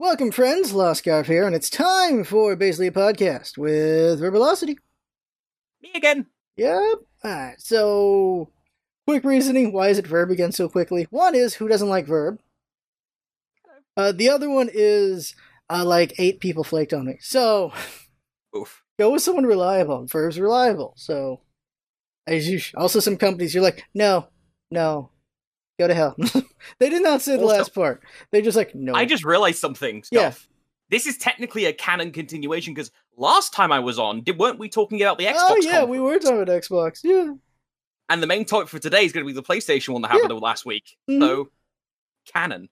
Welcome, friends. Lost Scarf here, and it's time for basically a podcast with Verbulosity. Me again. Yep. Alright, so quick reasoning why is it Verb again so quickly? One is who doesn't like Verb? Uh, the other one is uh, like eight people flaked on me. So Oof. go with someone reliable. Verb's reliable. So as you also some companies you're like, no, no, go to hell. they did not say the Also- last part. They just like no. I just realized something. Yeah. This is technically a canon continuation because last time I was on, did, weren't we talking about the Xbox? oh yeah, we were talking about Xbox. Yeah. And the main topic for today is going to be the PlayStation one that happened last week. Mhm. So, canon.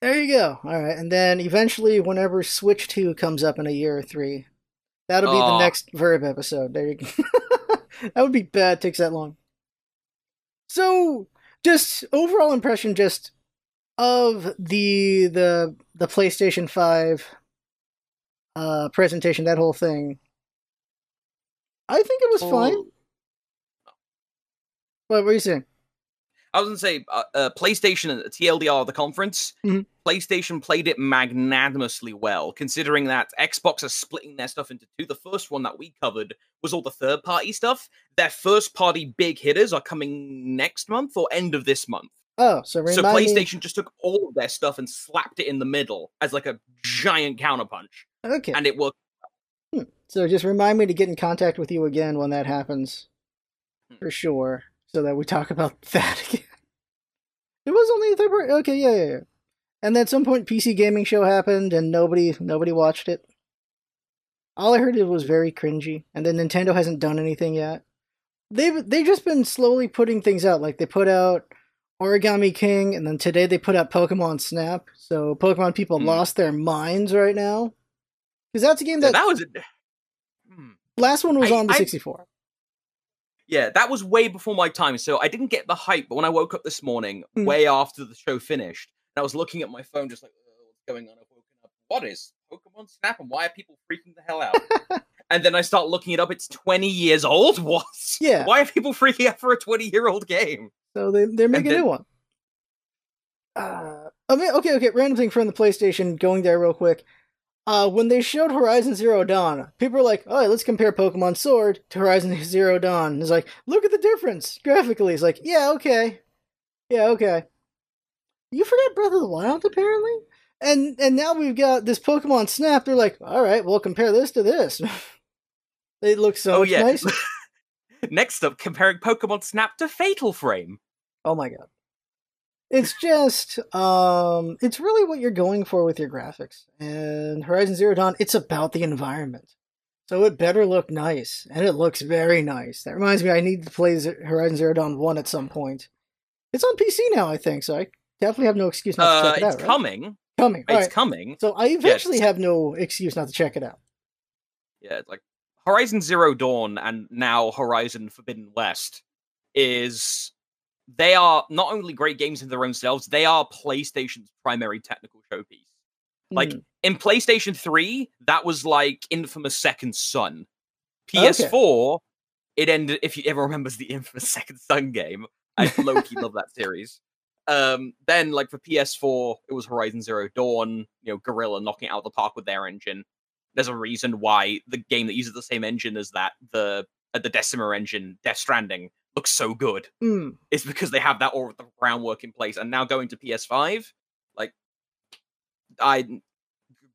There you go. All right, and then eventually, whenever Switch Two comes up in a year or three, that'll be the next Verb episode. There you go. that would be bad. Takes that long. So, just overall impression, just of the the the PlayStation Five uh presentation, that whole thing. I think it was fine. Oh, What were you saying? I was going to say, uh, uh, PlayStation and the TLDR, of the conference, Mhm. PlayStation played it magnanimously well, considering that Xbox are splitting their stuff into two. The first one that we covered was all the third party stuff. Their first party big hitters are coming next month or end of this month. Oh, so so me. PlayStation just took all of their stuff and slapped it in the middle as like a giant counterpunch, Okay. and it worked. So just remind me to get in contact with you again when that happens, Hmm. for sure, so that we talk about that again. It was only a third part. Okay, yeah, yeah, yeah. And then at some point, PC gaming show happened, and nobody nobody watched it. All I heard it was very cringy, and then Nintendo hasn't done anything yet. They've they've just been slowly putting things out. Like they put out Origami King, and then today they put out Pokemon Snap. So Pokemon people Hmm. lost their minds right now, because that's a game that that was. Hmm. Last one was I- on the I- 64. Yeah, that was way before my time, so I didn't get the hype. But when I woke up this morning, Hmm. way after the show finished, and I was looking at my phone, just like, "Uh, what's going on? I've woken up. What is Pokemon Snap, and why are people freaking the hell out? and then I start looking it up. It's 20 years old. What? Yeah. Why are people freaking out for a 20 year old game? So they they're making a new one. Uh, mean, okay, okay. Random thing from the PlayStation. Going there real quick. Uh, when they showed Horizon Zero Dawn, people were like, "All right, let's compare Pokemon Sword to Horizon Zero Dawn." It's like, look at the difference graphically. It's like, yeah, okay, yeah, okay. You forgot Breath of the Wild, apparently, and and now we've got this Pokemon Snap. They're like, all right, well, compare this to this. they look so oh, yeah. nicer. Next up, comparing Pokemon Snap to Fatal Frame. Oh my god. It's just um it's really what you're going for with your graphics. And Horizon Zero Dawn, it's about the environment. So it better look nice. And it looks very nice. That reminds me I need to play Horizon Zero Dawn 1 at some point. It's on PC now, I think, so I definitely have no excuse not to Uh, check it it's out. right? coming. coming. It's Alright. coming. So I eventually it's- have no excuse not to check it out. Yeah, it's like Horizon Zero Dawn and now Horizon Forbidden West is they are not only great games in their own selves, they are PlayStation's primary technical showpiece. Like Hmm. in PlayStation 3, that was like infamous Second Son. PS4, it ended if you ever remembers the infamous Second Son game. I low key love that series. Um, then like for PS4, it was Horizon Zero Dawn, you know, Guerrilla knocking it out of the park with their engine. There's a reason why the game that uses the same engine as that, the uh, the Decima engine, Death Stranding, looks so good. Hmm. It's because they have that all of the groundwork in place. And now going to PS5, like I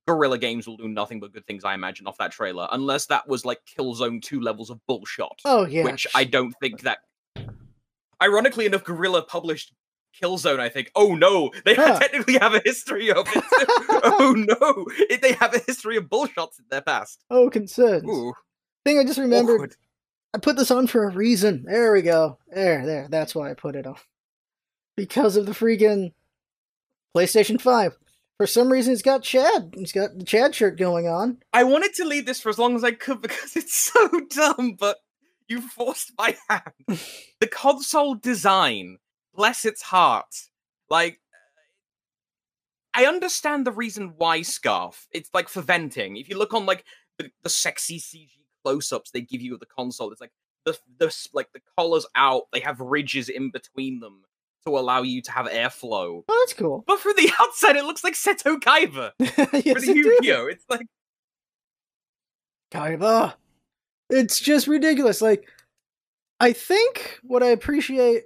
Guerrilla Games will do nothing but good things, I imagine, off that trailer. Unless that was like Killzone 2 levels of bullshit. Oh yeah. which I don't think that ironically enough, Guerrilla published Killzone, I think. Oh no, they Huh. technically have a history of it. oh no, they have a history of bullshots in their past. Oh concerns. Ooh, Thing I just remembered awkward. I put this on for a reason. There we go. There, there. That's why I put it on. Because of the freaking PlayStation 5. For some reason, it's got Chad. It's got the Chad shirt going on. I wanted to leave this for as long as I could because it's so dumb, but you forced my hand. the console design, bless its heart, like. I understand the reason why Scarf. It's like for venting. If you look on like the, the sexy CG close-ups they give you of the console, it's like the the like the collars out. They have ridges in between them to allow you to have airflow. Oh, that's cool. But from the outside, it looks like Seto Kaiba yes, for the. Yu-Gi-Oh! It's like Kaiba. It's just ridiculous. Like, I think what I appreciate,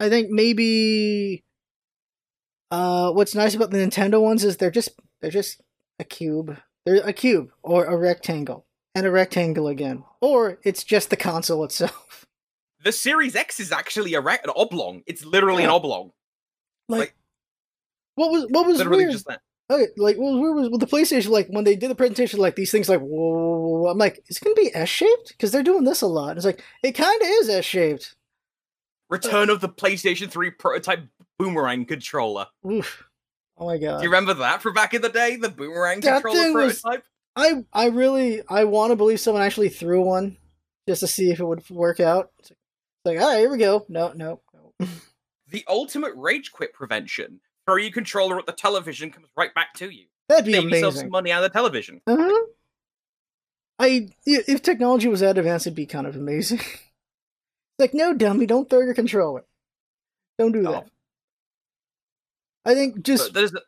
I think maybe, uh, what's nice about the Nintendo ones is they're just they're just a cube. They're a cube or a rectangle and a rectangle again, or it's just the console itself. the Series X is actually a rec- an oblong. It's literally an oblong. Like, Like- what was what was Literally weird? just that. Okay, like what was was with the PlayStation. Like when they did the presentation, like these things, like whoa, I'm like, it's gonna be S shaped because they're doing this a lot. It's like it kind of is S shaped. Return of the PlayStation 3 prototype boomerang controller. Oof. Oh my god. Do you remember that from back in the day? The boomerang That controller prototype? I I really I want to believe someone actually threw one just to see if it would work out. It's like, all right, here we go. No, no, no. The ultimate rage quit prevention. Throw your controller at the television, comes right back to you. That'd be Save yourself some money out of the television. Uh huh. I if technology was that advanced, it'd be kind of amazing. it's like, no, dummy, don't throw your controller. Don't do Oh. that. I think just there's a,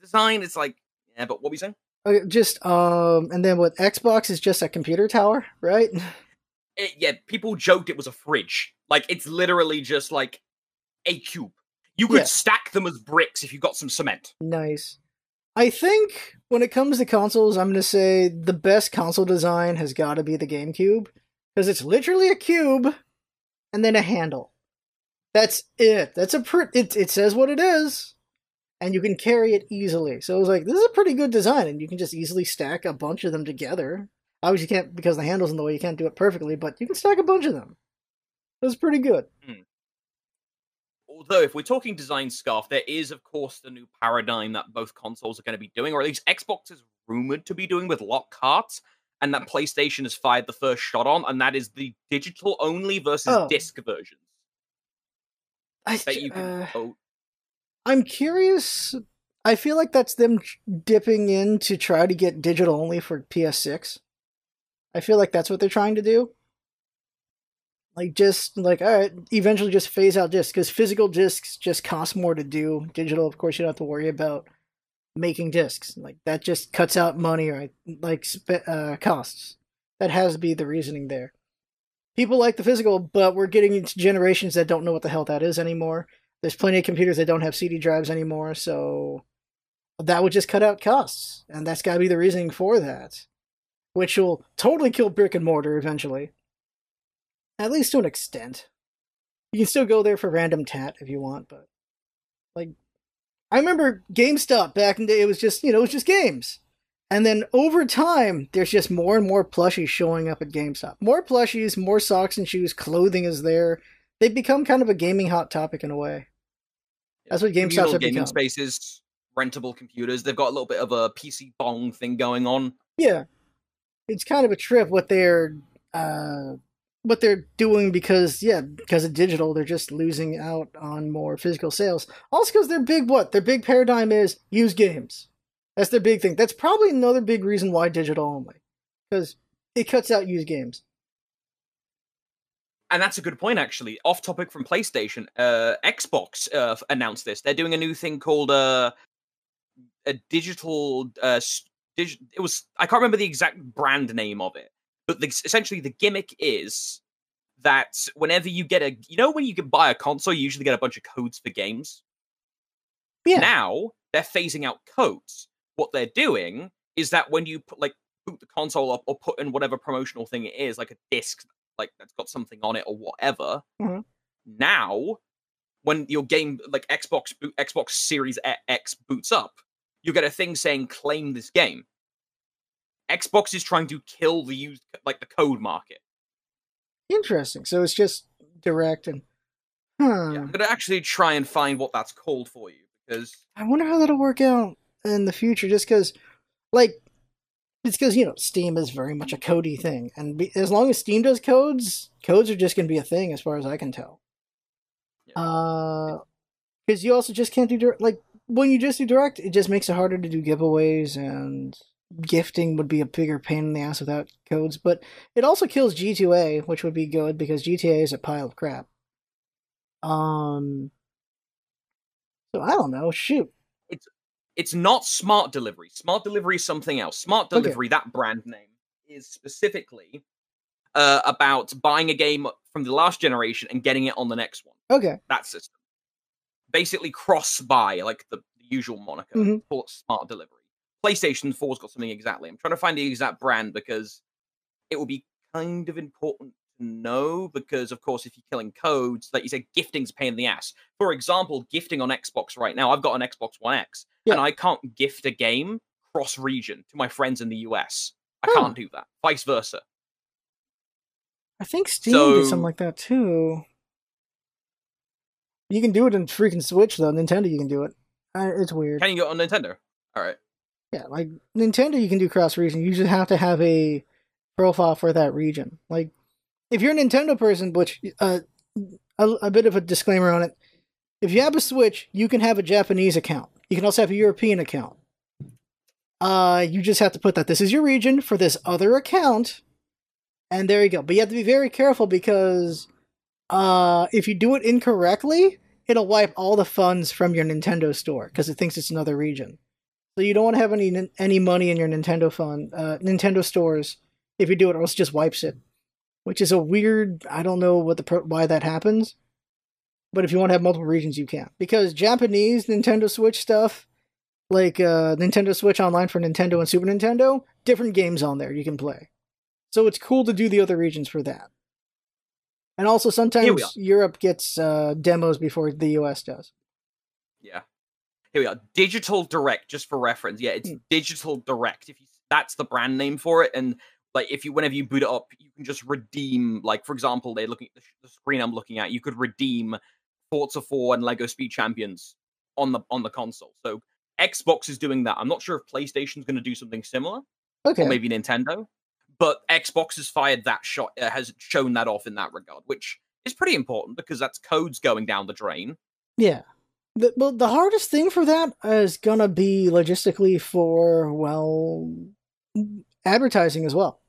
design. It's like, yeah, but what were you saying? Uh, just um, and then with Xbox is just a computer tower, right? It, yeah, people joked it was a fridge. Like it's literally just like a cube. You could Yeah. stack them as bricks if you got some cement. Nice. I think when it comes to consoles, I'm going to say the best console design has got to be the GameCube because it's literally a cube and then a handle. That's it. That's a pr- it. It says what it is, and you can carry it easily. So I was like, this is a pretty good design, and you can just easily stack a bunch of them together. Obviously, you can't because the handle's in the way. You can't do it perfectly, but you can stack a bunch of them. That's pretty good. Although, if we're talking design scarf, there is, of course, the new paradigm that both consoles are going to be doing, or at least Xbox is rumored to be doing with Lockhart, and that PlayStation has fired the first shot on, and that is the digital only versus Oh. disc versions. I That you can uh, oh, I'm curious. I feel like that's them dipping in to try to get digital only for PS6. I feel like that's what they're trying to do. Like just like all right, eventually just phase out discs because physical discs just cost more to do. Digital, of course, you don't have to worry about making discs. Like that just cuts out money or like uh, costs. That has to be the reasoning there. People like the physical, but we're getting into generations that don't know what the hell that is anymore there's plenty of computers that don't have CD drives anymore, so that would just cut out costs, and that's got to be the reasoning for that, which will totally kill brick and mortar eventually, at least to an extent. You can still go there for random tat if you want, but like, I remember GameStop back in the day. It was just you know it was just games, and then over time, there's just more and more plushies showing up at GameStop. More plushies, more socks and shoes, clothing is there they've become kind of a gaming hot topic in a way. That's what GameStops have gaming become. spaces, rentable computers. They've got a little bit of a PC bang thing going on. Yeah, it's kind of a trip what they're uh, what they're doing because yeah, because of digital, they're just losing out on more physical sales. Also, because their big what their big paradigm is use games. That's their big thing. That's probably another big reason why digital only, because it cuts out used games. And that's a good point, actually. Off topic from PlayStation, uh, Xbox uh, announced this. They're doing a new thing called uh, a digital. Uh, dig- it was I can't remember the exact brand name of it, but the, essentially the gimmick is that whenever you get a, you know, when you can buy a console, you usually get a bunch of codes for games. Yeah. Now they're phasing out codes. What they're doing is that when you put like boot the console up or put in whatever promotional thing it is, like a disc, like that's got something on it or whatever. Mhm. Now, when your game like Xbox boot, Xbox Series X boots up, you get a thing saying "claim this game." Xbox is trying to kill the used like the code market. Interesting. So it's just direct and. Hmm. Yeah, I'm gonna actually try and find what that's called for you because I wonder how that'll work out in the future. Just because, like, it's because you know Steam is very much a cody thing, and be, as long as Steam does codes, codes are just going to be a thing, as far as I can tell. Yeah. Uh, because you also just can't do direct. Like when you just do direct, it just makes it harder to do giveaways, and gifting would be a bigger pain in the ass without codes. But it also kills G2A, which would be good because G2A is a pile of crap. Um, so I don't know. Shoot. It's not smart delivery. Smart delivery is something else. Smart Okay. delivery, that brand name, is specifically uh, about buying a game from the last generation and getting it on the next one. Okay. That system. Basically, cross buy, like the, the usual moniker. Call it smart delivery. PlayStation 4's got something exactly. I'm trying to find the exact brand because it will be kind of important know because, of course, if you're killing codes, like you said, gifting's a pain in the ass. For example, gifting on Xbox right now, I've got an Xbox One X, and I can't gift a game cross region to my friends in the US. I Huh. can't do that. Vice versa. I think Steam did something like that too. You can do it in freaking Switch though. Nintendo, you can do it. It's weird. Can you go on Nintendo? All right. Yeah, like Nintendo, you can do cross region. You just have to have a profile for that region. Like, if you're a Nintendo person, which uh, a, a bit of a disclaimer on it. If you have a Switch, you can have a Japanese account. You can also have a European account. Uh, you just have to put that this is your region for this other account, and there you go. But you have to be very careful because uh, if you do it incorrectly, it'll wipe all the funds from your Nintendo store because it thinks it's another region. So you don't want to have any any money in your Nintendo fund, uh, Nintendo stores. If you do it, or else it just wipes it, which is a weird. I don't know what the pro- why that happens, but if you want to have multiple regions, you can because Japanese Nintendo Switch stuff, like uh, Nintendo Switch Online for Nintendo and Super Nintendo, different games on there you can play. So it's cool to do the other regions for that. And also sometimes. Europe gets uh, demos before the US does. Yeah. Here we are. Digital Direct, just for reference. Yeah, it's Hmm. Digital Direct. If you that's the brand name for it, and like if you whenever you boot it up, you can just redeem. Like for example, they're looking at the, sh- the screen I'm looking at. You could redeem Forza 4 and Lego Speed Champions on the on the console. So Xbox is doing that. I'm not sure if PlayStation's going to do something similar, Okay. or maybe Nintendo. But Xbox has fired that shot, uh, has shown that off in that regard, which is pretty important because that's codes going down the drain. Yeah. The, well, the hardest thing for that is gonna be logistically for well, advertising as well.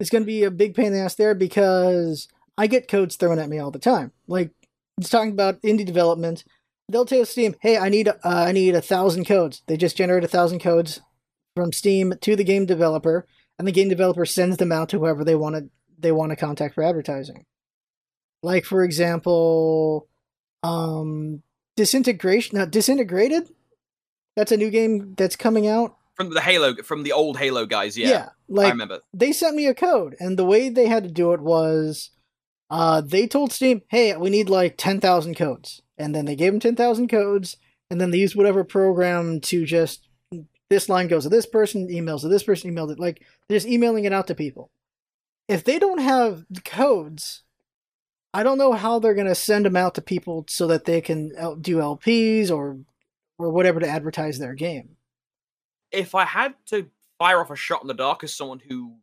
It's gonna be a big pain in the ass there because I get codes thrown at me all the time. Like it's talking about indie development. They'll tell Steam, "Hey, I need uh, I need a thousand codes." They just generate a thousand codes from Steam to the game developer, and the game developer sends them out to whoever they want to they want to contact for advertising. Like for example, um, disintegration, no, disintegrated. That's a new game that's coming out. From the Halo, from the old Halo guys, yeah, I like remember. they sent me a code, and the way they had to do it was, uh, they told Steam, "Hey, we need like ten thousand codes," and then they gave them ten thousand codes, and then they used whatever program to just this line goes to this person, emails to this person, emailed it like they're just emailing it out to people. If they don't have the codes, I don't know how they're gonna send them out to people so that they can do LPs or or whatever to advertise their game. If I had to fire off a shot in the dark as someone who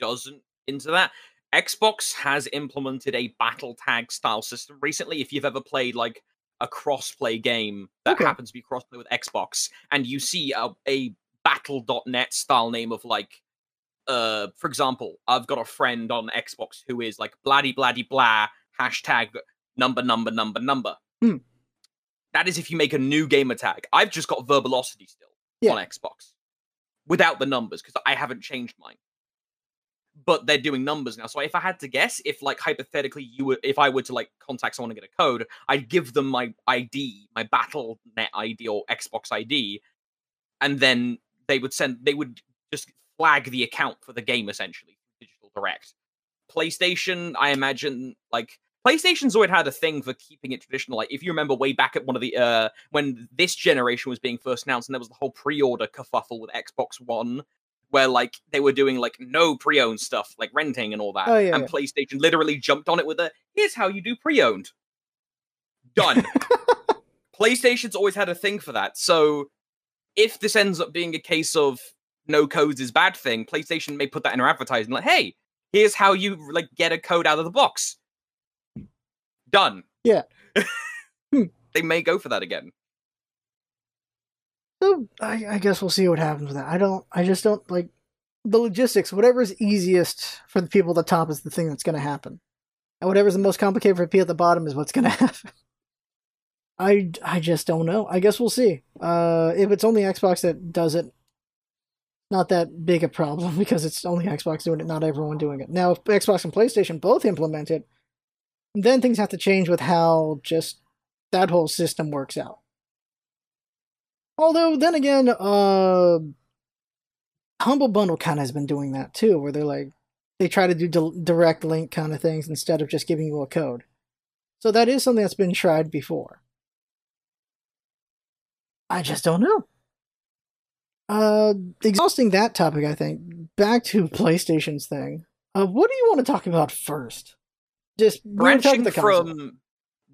doesn't into that, Xbox has implemented a battle tag style system recently. If you've ever played like a cross-play game that Okay. happens to be cross-play with Xbox, and you see a, a battle.net style name of like uh for example, I've got a friend on Xbox who is like bladdy bladdy blah hashtag number number number number. Hmm. That is if you make a new gamer tag. I've just got Verbalocity still Yeah. on Xbox without the numbers because I haven't changed mine. But they're doing numbers now. So if I had to guess, if like hypothetically you were, if I were to like contact someone and get a code, I'd give them my ID, my BattleNet ID or Xbox ID, and then they would send, they would just flag the account for the game essentially, digital direct. PlayStation, I imagine, like PlayStation's always had a thing for keeping it traditional. Like if you remember way back at one of the uh when this generation was being first announced, and there was the whole pre-order kerfuffle with Xbox One, where like they were doing like no pre-owned stuff, like renting and all that. Oh, yeah, and yeah. PlayStation literally jumped on it with a here's how you do pre-owned. Done. PlayStation's always had a thing for that. So if this ends up being a case of no codes is bad thing, PlayStation may put that in their advertising, like, hey, here's how you like get a code out of the box. Done. Yeah. They may go for that again. So I, I guess we'll see what happens with that. I don't. I just don't like the logistics. Whatever is easiest for the people at the top is the thing that's going to happen. and whatever's the most complicated for P at the bottom is what's gonna happen. I I just don't know. I guess we'll see. Uh, if it's only Xbox that does it, not that big a problem because it's only Xbox doing it, not everyone doing it. Now, if Xbox and PlayStation both implement it, then things have to change with how just that whole system works out. Although, then again, uh, Humble Bundle kind of has been doing that too, where they're like, they try to do di- direct link kind of things instead of just giving you a code. So that is something that's been tried before. I just don't know. Uh, exhausting that topic, I think. Back to PlayStation's thing. Uh, what do you want to talk about first? Just branching from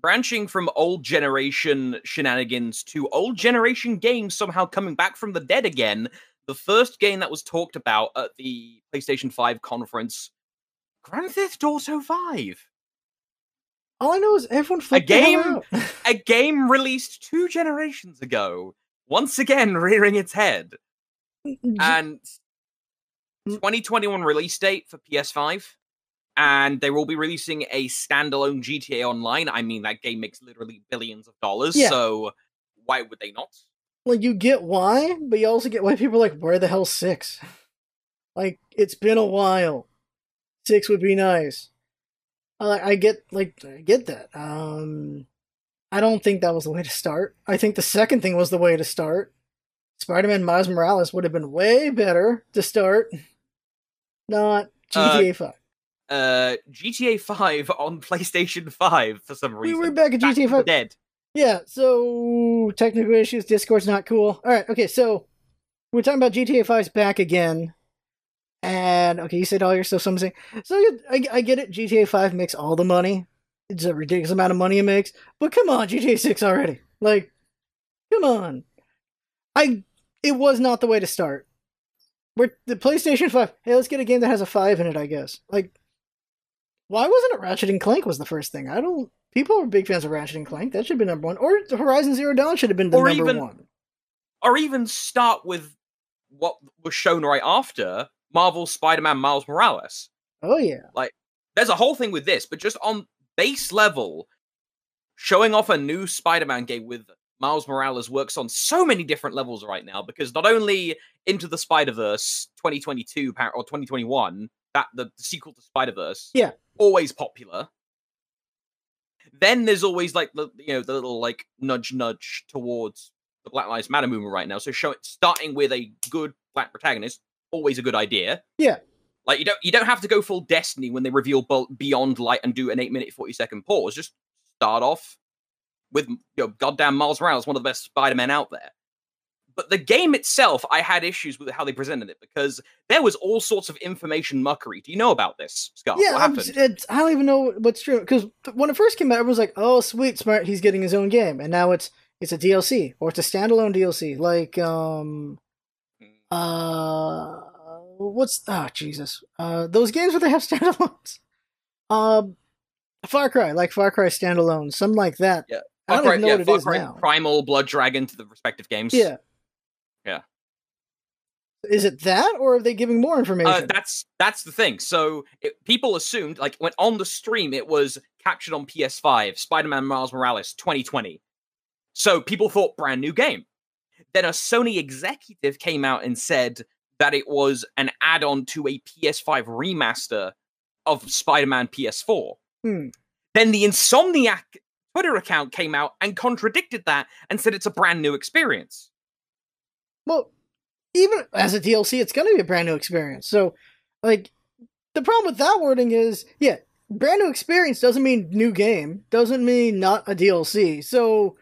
branching from old generation shenanigans to old generation games somehow coming back from the dead again. The first game that was talked about at the PlayStation 5 conference, Grand Theft Auto 5. All I know is everyone a game a game released two generations ago, once again rearing its head. And mm. 2021 release date for PS5 and they will be releasing a standalone GTA Online. I mean, that game makes literally billions of dollars, yeah. so why would they not? Like, you get why, but you also get why people are like, where the hell six? Like, it's been a while. Six would be nice. I, I get, like, I get that. Um, I don't think that was the way to start. I think the second thing was the way to start. Spider-Man Miles Morales would have been way better to start. Not GTA uh, 5 uh GTA 5 on PlayStation 5 for some reason. We were back at back GTA 5. Dead. Yeah, so technical issues, Discord's not cool. Alright, okay, so we're talking about GTA 5's back again. And okay, you said all your stuff, so I'm saying so I, I get it, GTA 5 makes all the money. It's a ridiculous amount of money it makes. But come on, GTA 6 already. Like, come on. I it was not the way to start. We're the PlayStation 5. Hey, let's get a game that has a 5 in it, I guess. Like why wasn't it Ratchet and Clank was the first thing? I don't. People are big fans of Ratchet and Clank. That should be number one. Or Horizon Zero Dawn should have been the or number even, one. Or even start with what was shown right after Marvel Spider-Man Miles Morales. Oh yeah. Like there's a whole thing with this, but just on base level, showing off a new Spider-Man game with Miles Morales works on so many different levels right now because not only Into the Spider-Verse 2022 or 2021, that the, the sequel to Spider-Verse, yeah, always popular. Then there's always like the you know the little like nudge nudge towards the Black Lives Matter movement right now. So show it starting with a good black protagonist, always a good idea. Yeah. Like you don't you don't have to go full Destiny when they reveal Beyond Light and do an eight minute forty second pause. Just start off with you know goddamn Miles Morales, one of the best Spider Men out there. But the game itself, I had issues with how they presented it because there was all sorts of information muckery. Do you know about this, Scarf? Yeah, I don't even know what's true because when it first came out, everyone was like, "Oh, sweet, smart, he's getting his own game," and now it's it's a DLC or it's a standalone DLC. Like, um, hmm. uh, what's oh Jesus, uh, those games where they have standalones. Um, Far Cry, like Far Cry standalone, something like that. Yeah. I don't Far even know yeah, what it Far is Cry now. Primal, Blood Dragon to the respective games. Yeah. Is it that, or are they giving more information? Uh, that's that's the thing. So it, people assumed, like, when on the stream, it was captured on PS5, Spider-Man Miles Morales 2020. So people thought brand new game. Then a Sony executive came out and said that it was an add-on to a PS5 remaster of Spider-Man PS4. Hmm. Then the Insomniac Twitter account came out and contradicted that and said it's a brand new experience. Well, even as a DLC, it's going to be a brand new experience. So, like, the problem with that wording is, yeah, brand new experience doesn't mean new game, doesn't mean not a DLC. So,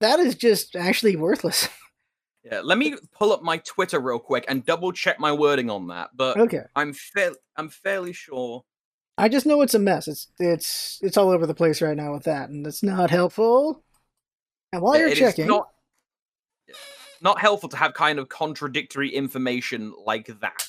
that is just actually worthless. Yeah, let me pull up my Twitter real quick and double check my wording on that. But okay, I'm fa- I'm fairly sure. I just know it's a mess. It's it's it's all over the place right now with that, and it's not helpful. And while yeah, you're checking, not not helpful to have kind of contradictory information like that.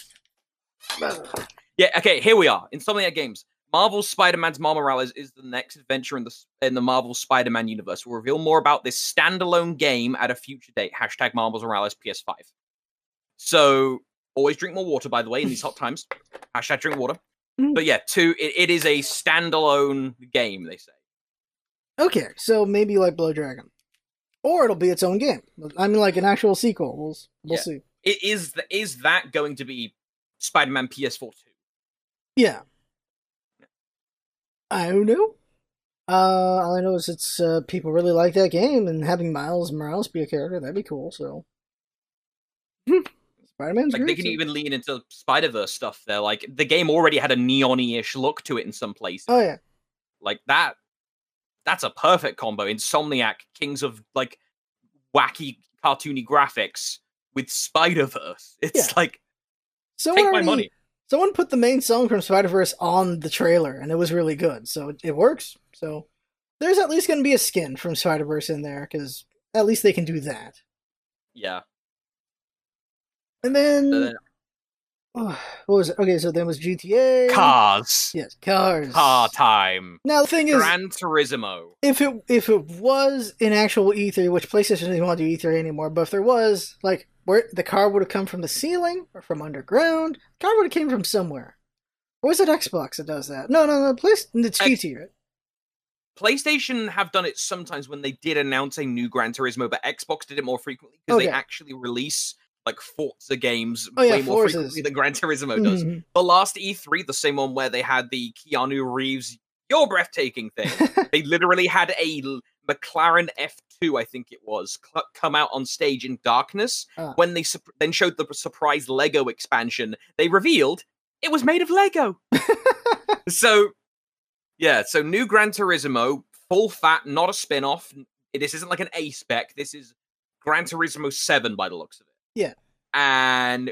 yeah, okay, here we are. Insomniac Games. Marvel's Spider-Man's Miles Morales is the next adventure in the in the Marvel Spider-Man universe. We'll reveal more about this standalone game at a future date. Hashtag Miles Morales PS5. So always drink more water, by the way, in these hot times. Hashtag drink water. Mhm. But yeah, two. It, it is a standalone game. They say. Okay, so maybe like Blood Dragon, or it'll be its own game. I mean, like an actual sequel. We'll we'll Yeah. see. It is. th- Is that going to be Spider-Man PS4 two? Yeah. I don't know. Uh, all I know is it's uh, people really like that game, and having Miles Morales be a character that'd be cool. So, Spider Man's Like they can even lean into Spider Verse stuff. There, like the game already had a neon-ish look to it in some places. Oh yeah, like that that's a perfect combo insomniac kings of like wacky cartoony graphics with spider verse it's Yeah. like someone take my money Someone put the main song from Spider Verse on the trailer, and it was really good. So it, it works. So there's at least going to be a skin from Spider Verse in there, because at least they can do that. yeah And then Uh, oh, what was it? Okay, so then was GTA. cars Yes, cars. car time Now the thing is, gran turismo if it if it was an actual E3, which PlayStation doesn't want to do E3 anymore, but if there was, like, where the car would have come from the ceiling or from underground, the car would have came from somewhere. Or was it Xbox that does that? No, no, no. Place it's X- GT, right? playstation have done it sometimes when they did announce a new gran turismo but xbox did it more frequently because Okay. they actually release like forza games Oh, yeah, way more Forzas. frequently than gran turismo does Mhm. the last e3 the same one where they had the keanu reeves you're breathtaking thing they literally had a McLaren F2, I think it was, cl- come out on stage in darkness. Ah. When they sup- then showed the surprise Lego expansion, they revealed it was made of Lego. so, yeah, so new Gran Turismo, full fat, not a spin off. This isn't like an A spec. This is Gran Turismo 7 by the looks of it. Yeah. And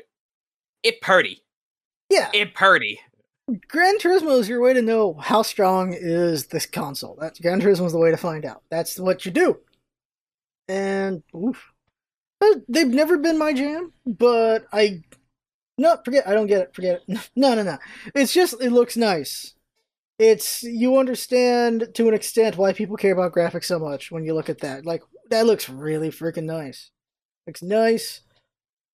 it purdy. yeah, It purdy. Gran Turismo is your way to know how strong is this console. That's Gran Turismo is the way to find out. That's what you do. And oof. They've never been my jam, but I no forget. I don't get it. Forget it. No, no, no. It's just it looks nice. It's you understand to an extent why people care about graphics so much when you look at that. Like that looks really freaking nice. Looks nice.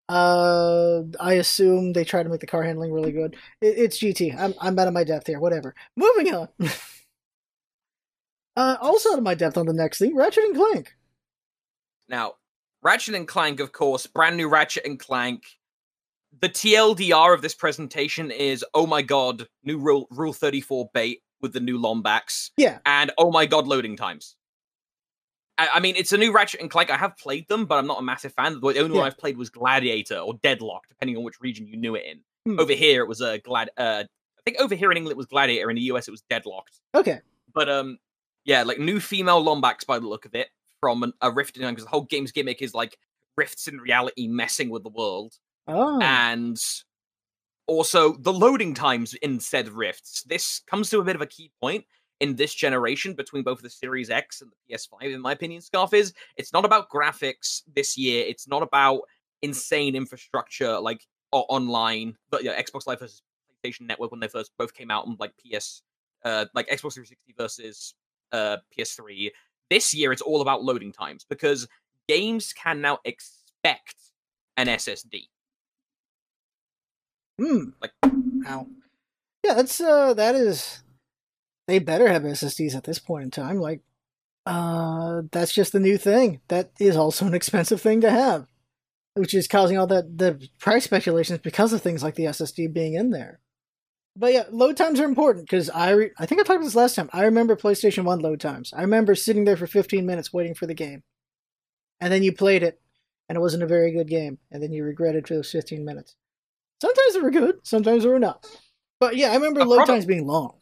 Uh, I assume they try to make the car handling really good. It, it's GT. I'm I'm out of my depth here. Whatever. Moving on. uh, also out of my depth on the next thing, Ratchet and Clank. Now, Ratchet and Clank, of course, brand new Ratchet and Clank. The TLDR of this presentation is oh my god, new Rule, Rule 34 bait with the new Lombax, Yeah. and oh my god, loading times. I, mean, it's a new Ratchet and Clank. I have played them, but I'm not a massive fan. The only one I've played was Gladiator or Deadlock, depending on which region you knew it in. Hmm. Over here, it was a glad. Uh, I think over here in England it was Gladiator. In the US, it was Deadlocked. Okay. But um, yeah, like new female Lombax by the look of it from an, a Rift in because the whole game's gimmick is like rifts in reality messing with the world, Oh. and also the loading times in said rifts. This comes to a bit of a key point in this generation between both the Series X and the PS5. In my opinion, Scarf is it's not about graphics this year. It's not about insane infrastructure like o- online, but yeah, Xbox Live versus PlayStation Network when they first both came out on like PS, uh, like Xbox 360 versus uh, PS3. This year, it's all about loading times because games can now expect an SSD. Hmm. Like- how? Yeah, that's uh that is they better have SSDs at this point in time. Like uh that's just the new thing. That is also an expensive thing to have. Which is causing all that the price speculations because of things like the SSD being in there. But yeah, load times are important because I re- I think I talked about this last time. I remember PlayStation 1 load times. I remember sitting there for 15 minutes waiting for the game. And then you played it and it wasn't a very good game and then you regretted for those 15 minutes. Sometimes they were good, sometimes they were not. But yeah, I remember A load times being long.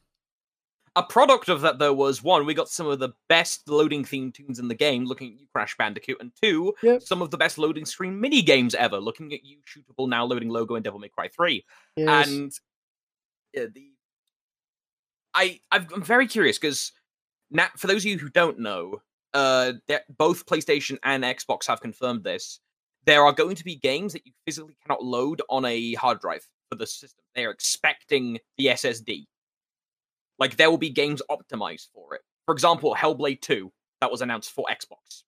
A product of that, though, was one, we got some of the best loading theme tunes in the game, looking at you, Crash Bandicoot, and two, Yep. some of the best loading screen mini games ever, looking at you, Shootable, now loading Logo and Devil May Cry 3. Yes. and yeah, the I I've, I'm very curious because now for those of you who don't know, uh, that both PlayStation and Xbox have confirmed this. There are going to be games that you physically cannot load on a hard drive for the system. They are expecting the SSD. Like there will be games optimized for it. For example, Hellblade 2 that was announced for Xbox.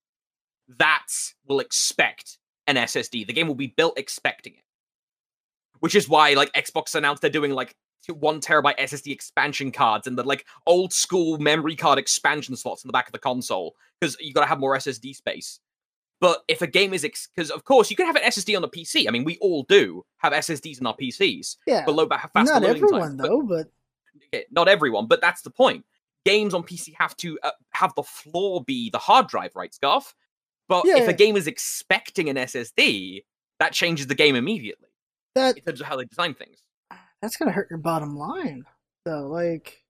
That will expect an SSD. The game will be built expecting it which is why like Xbox announced they're doing like one terabyte SSD expansion cards and the like old school memory card expansion slots in the back of the console because you got to have more SSD space. But if a game is because of course you can have an SSD on the PC. I mean, we all do have SSDs in our PCs. Yeah, but low faster not everyone times. But- though, but okay, not everyone, but that's the point. Games on PC have to uh, have the floor be the hard drive, right, Scarf? But if Yeah. a game is expecting an SSD, that changes the game immediately that in terms of how they design things. that's gonna hurt your bottom line though. Like,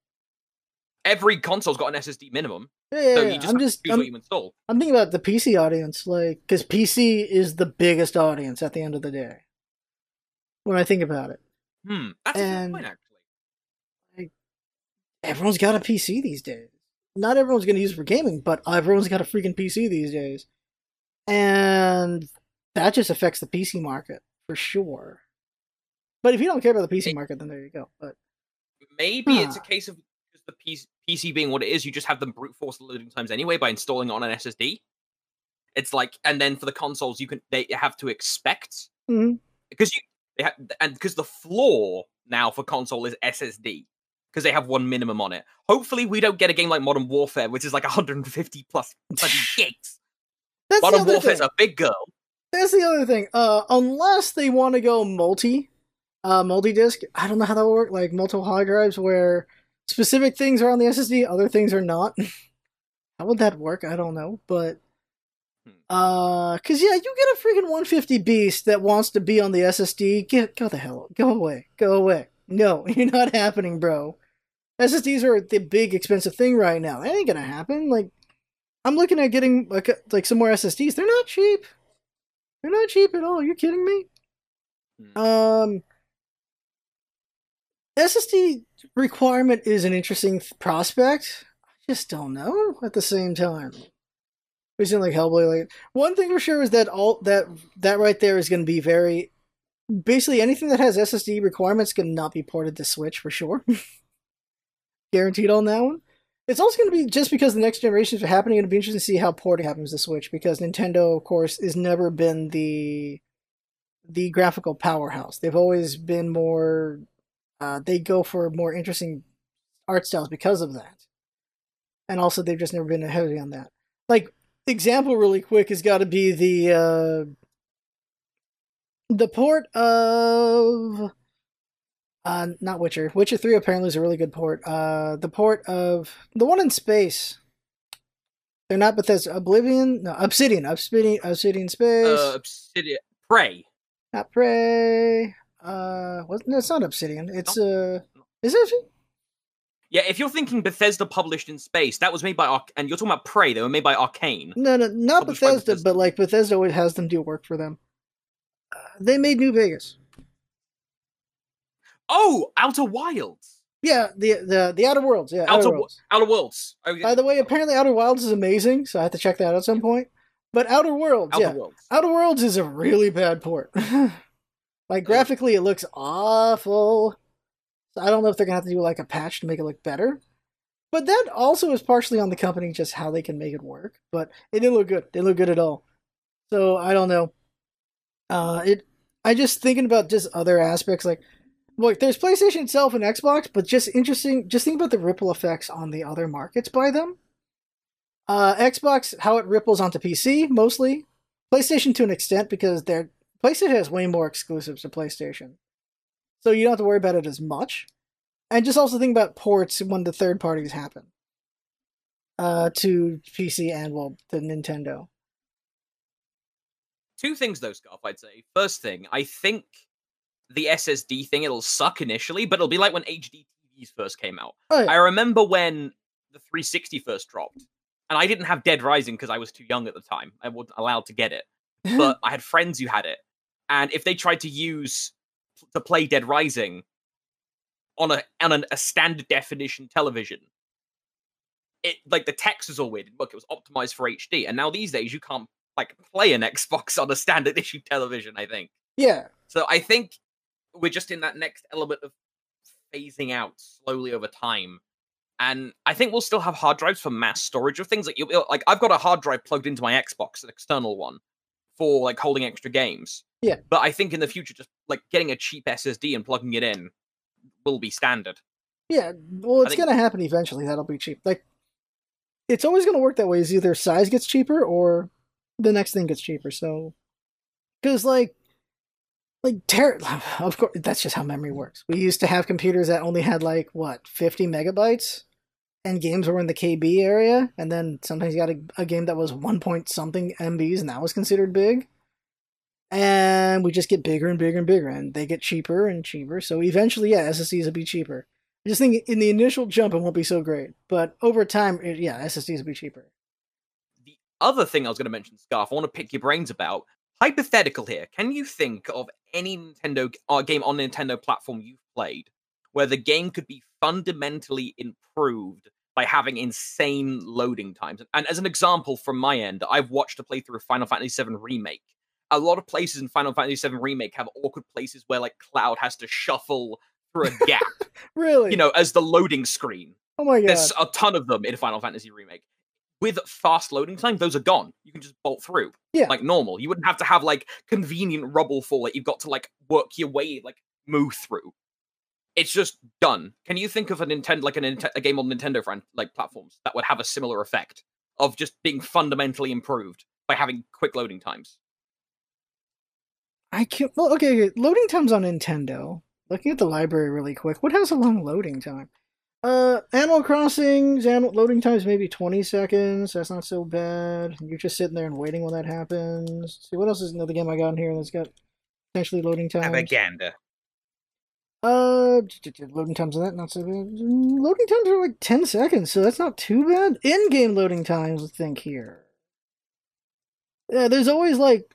Every console's got an SSD minimum, yeah, yeah, so you just I'm just I'm, what you install. I'm thinking about the PC audience, like, because PC is the biggest audience at the end of the day. When I think about it, Hmm, that's a good point, actually. Everyone's got a PC these days. Not everyone's going to use it for gaming, but everyone's got a freaking PC these days. And that just affects the PC market for sure. But if you don't care about the PC market, then there you go. But Maybe it's a case of just the PC, PC being what it is, you just have them brute force the loading times anyway by installing it on an SSD. It's like, and then for the consoles, you can they have to expect Mhm. because you they ha- and because the floor now for console is SSD because they have one minimum on it. Hopefully, we don't get a game like Modern Warfare, which is like 150 plus gigs. that's Modern Warfare's thing. a big girl. That's the other thing. Uh, unless they want to go multi, uh, multi-disc, I don't know how that will work. Like multiple hard drives where specific things are on the SSD, other things are not. how would that work? I don't know, but Hmm. uh, cause yeah, you get a freaking 150 beast that wants to be on the SSD. Get go the hell, go away, go away. No, you're not happening, bro. SSDs are the big expensive thing right now. That ain't gonna happen. Like, I'm looking at getting like like some more SSDs. They're not cheap. They're not cheap at all. You're kidding me? Hmm. Um, SSD requirement is an interesting th- prospect. I just don't know at the same time. We seem like Hellblade. Like one thing for sure is that all that that right there is going to be very basically anything that has SSD requirements can not be ported to Switch for sure. Guaranteed on that one. It's also going to be just because the next generations are happening. It'll be interesting to see how porting happens to Switch because Nintendo, of course, has never been the the graphical powerhouse. They've always been more. Uh, they go for more interesting art styles because of that, and also they've just never been heavy on that. Like example, really quick, has got to be the uh, the port of uh, not Witcher. Witcher Three apparently is a really good port. Uh, the port of the one in space. They're not Bethesda. Oblivion, no, Obsidian, Obsidian, Obsidian Space. Uh, Obsidian, Prey. Not Prey. Uh, what? No, it's not Obsidian. It's uh, is it? Yeah, if you're thinking Bethesda published in space, that was made by Arc- and you're talking about Prey. They were made by Arkane. No, no, not Bethesda, Bethesda. but like Bethesda always has them do work for them. Uh, they made New Vegas. Oh, Outer Wilds. Yeah, the the the Outer Worlds. Yeah, Outer, Outer, Worlds. Outer Worlds. Oh, By the way, apparently Outer Wilds is amazing, so I have to check that out at some point. But Outer Worlds, Outer yeah, Worlds. Outer Worlds is a really bad port. like graphically, it looks awful. So I don't know if they're gonna have to do like a patch to make it look better. But that also is partially on the company just how they can make it work. But it didn't look good. It didn't look good at all. So I don't know. Uh, it. I just thinking about just other aspects like, look, there's PlayStation itself and Xbox, but just interesting. Just think about the ripple effects on the other markets by them. Uh, Xbox, how it ripples onto PC mostly. PlayStation to an extent because they're PlayStation has way more exclusives to PlayStation, so you don't have to worry about it as much. And just also think about ports when the third parties happen. Uh, to PC and well to Nintendo. Two things though, Scarf. I'd say. First thing, I think the SSD thing it'll suck initially, but it'll be like when HD TVs first came out. Oh, yeah. I remember when the 360 first dropped, and I didn't have Dead Rising because I was too young at the time. I wasn't allowed to get it, but I had friends who had it, and if they tried to use to play Dead Rising on a on an, a standard definition television, it like the text was all weird. Look, it was optimized for HD, and now these days you can't like play an Xbox on a standard issue television. I think. yeah, So I think we're just in that next element of phasing out slowly over time. And I think we'll still have hard drives for mass storage of things. Like, you, like I've got a hard drive plugged into my Xbox, an external one, for like holding extra games. Yeah. But I think in the future, just like getting a cheap SSD and plugging it in will be standard. Yeah, well, it's think- gonna happen eventually. That'll be cheap. Like, it's always gonna work that way. Is either size gets cheaper or the next thing gets cheaper. So, because like, like ter- of course, that's just how memory works. We used to have computers that only had like what fifty megabytes, and games were in the KB area, and then sometimes you got a, a game that was one point something MBs, and that was considered big. And we just get bigger and bigger and bigger, and they get cheaper and cheaper. So eventually, yeah, SSDs will be cheaper. I just think in the initial jump it won't be so great, but over time, it, yeah, SSDs will be cheaper. The other thing I was going to mention, Scarf, I want to pick your brains about. Hypothetical here. Can you think of any Nintendo uh, game on Nintendo platform you've played where the game could be fundamentally improved by having insane loading times? And as an example from my end, I've watched a playthrough of Final Fantasy VII Remake. A lot of places in Final Fantasy VII Remake have awkward places where like Cloud has to shuffle through a gap, Really? you know, as the loading screen. oh my god. There's a ton of them in Final Fantasy Remake. With fast loading time, those are gone. You can just bolt through. Yeah. Like normal. You wouldn't have to have like convenient rubble for it. You've got to like work your way, like move through. It's just done. Can you think of a Nintendo like a, a game on Nintendo fran- like platforms that would have a similar effect of just being fundamentally improved by having quick loading times? I can't. Well, okay, loading times on Nintendo. Looking at the library really quick. What has a long loading time? Uh, Animal Crossing's animal loading time is maybe 20 seconds. That's not so bad. You're just sitting there and waiting when that happens. See, what else is another game I got in here that's got potentially loading times? Propaganda. Uh, loading times on that, not so bad. Mm, Loading times are like 10 seconds, so that's not too bad. In game loading times, I think here. Yeah, there's always like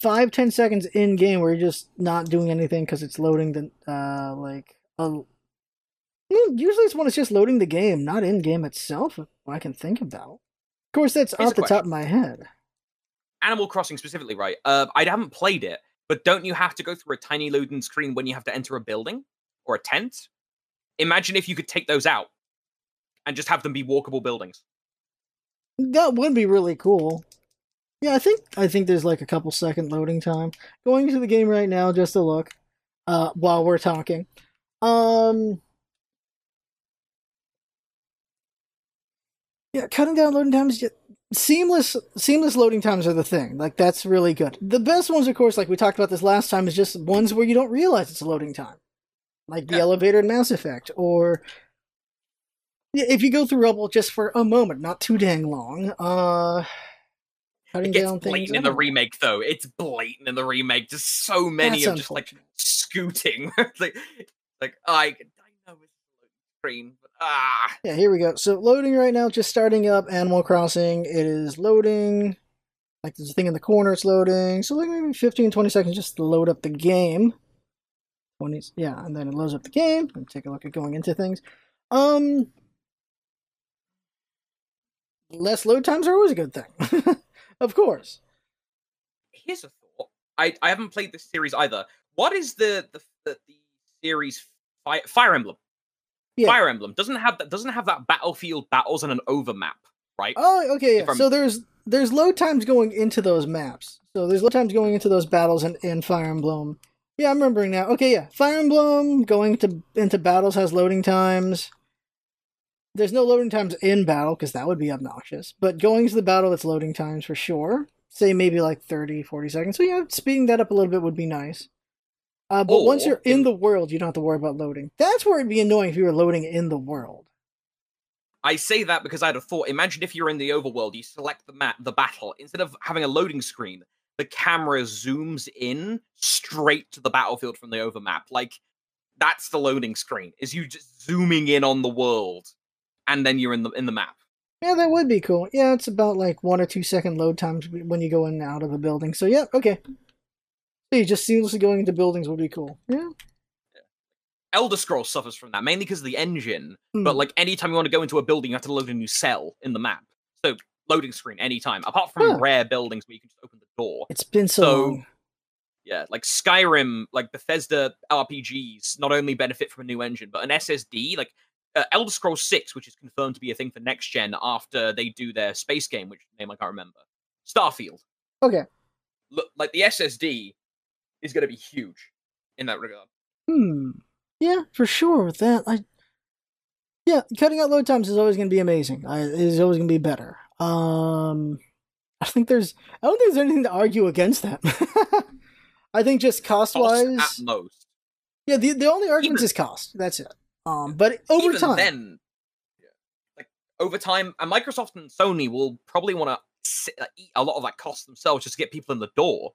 five, ten seconds in game where you're just not doing anything because it's loading the, uh, like, a. Usually it's when it's just loading the game, not in game itself, I can think about. Of course, that's Here's off the top of my head. Animal Crossing specifically, right? Uh, I haven't played it, but don't you have to go through a tiny loading screen when you have to enter a building or a tent? Imagine if you could take those out and just have them be walkable buildings. That would be really cool. Yeah, I think I think there's like a couple second loading time. Going to the game right now just to look. Uh while we're talking. Um Yeah, cutting down loading times yeah, seamless seamless loading times are the thing. Like that's really good. The best ones of course like we talked about this last time is just ones where you don't realize it's a loading time. Like the Yeah. elevator in Mass Effect or yeah, if you go through rubble just for a moment, not too dang long. Uh cutting It gets down things. blatant in the remake, though. It's blatant in the remake. Just so many That's of just like scooting. like, like I, I know it's a loading screen, but ah, Yeah, here we go. So loading right now, just starting up Animal Crossing. It is loading. Like there's a thing in the corner, it's loading. So like maybe 15, 20 seconds just to load up the game. 20, yeah, and then it loads up the game. And take a look at going into things. Um, less load times are always a good thing. of course. here's a thought. I, I haven't played this series either. What is the the the, the series Fire, Fire Emblem? Yeah. Fire Emblem doesn't have that doesn't have that battlefield battles and an overmap, right? Oh, okay. Yeah. So there's there's load times going into those maps. So there's load times going into those battles in, in Fire Emblem. Yeah, I'm remembering now. Okay, yeah. Fire Emblem going to into battles has loading times. There's no loading times in battle because that would be obnoxious. But going to the battle, it's loading times for sure. Say maybe like 30, 40 seconds. So yeah, speeding that up a little bit would be nice. Uh, but once you're in the world, you don't have to worry about loading. That's where it'd be annoying if you were loading in the world. I say that because I had a thought. Imagine if you're in the overworld, you select the map, the battle. Instead of having a loading screen, the camera zooms in straight to the battlefield from the overmap. Like that's the loading screen. Is you just zooming in on the world, and then you're in the in the map. Yeah, that would be cool. Yeah, it's about like one or two second load times when you go in and out of a building. So yeah, okay. So you just seamlessly going into buildings would be cool. Yeah. Elder Scrolls suffers from that mainly because of the engine. But Hmm. like anytime you want to go into a building, you have to load a new cell in the map. So loading screen anytime. Apart from Huh. rare buildings where you can just open the door. it's been so, so- long. Yeah, like Skyrim, like Bethesda RPGs, not only benefit from a new engine, but an SSD. Like uh, Elder Scrolls Six, which is confirmed to be a thing for next gen after they do their space game, which name I can't remember. Starfield. Okay. Look, like the SSD is going to be huge in that regard. Hmm. Yeah, for sure. With that, I yeah, cutting out load times is always going to be amazing. I, is always going to be better. Um, I think there's I don't think there's anything to argue against that. I think just cost wise, at most. yeah. The the only argument is cost. That's it. Um, but over Even time, then, like over time, and Microsoft and Sony will probably want to eat a lot of that cost themselves just to get people in the door.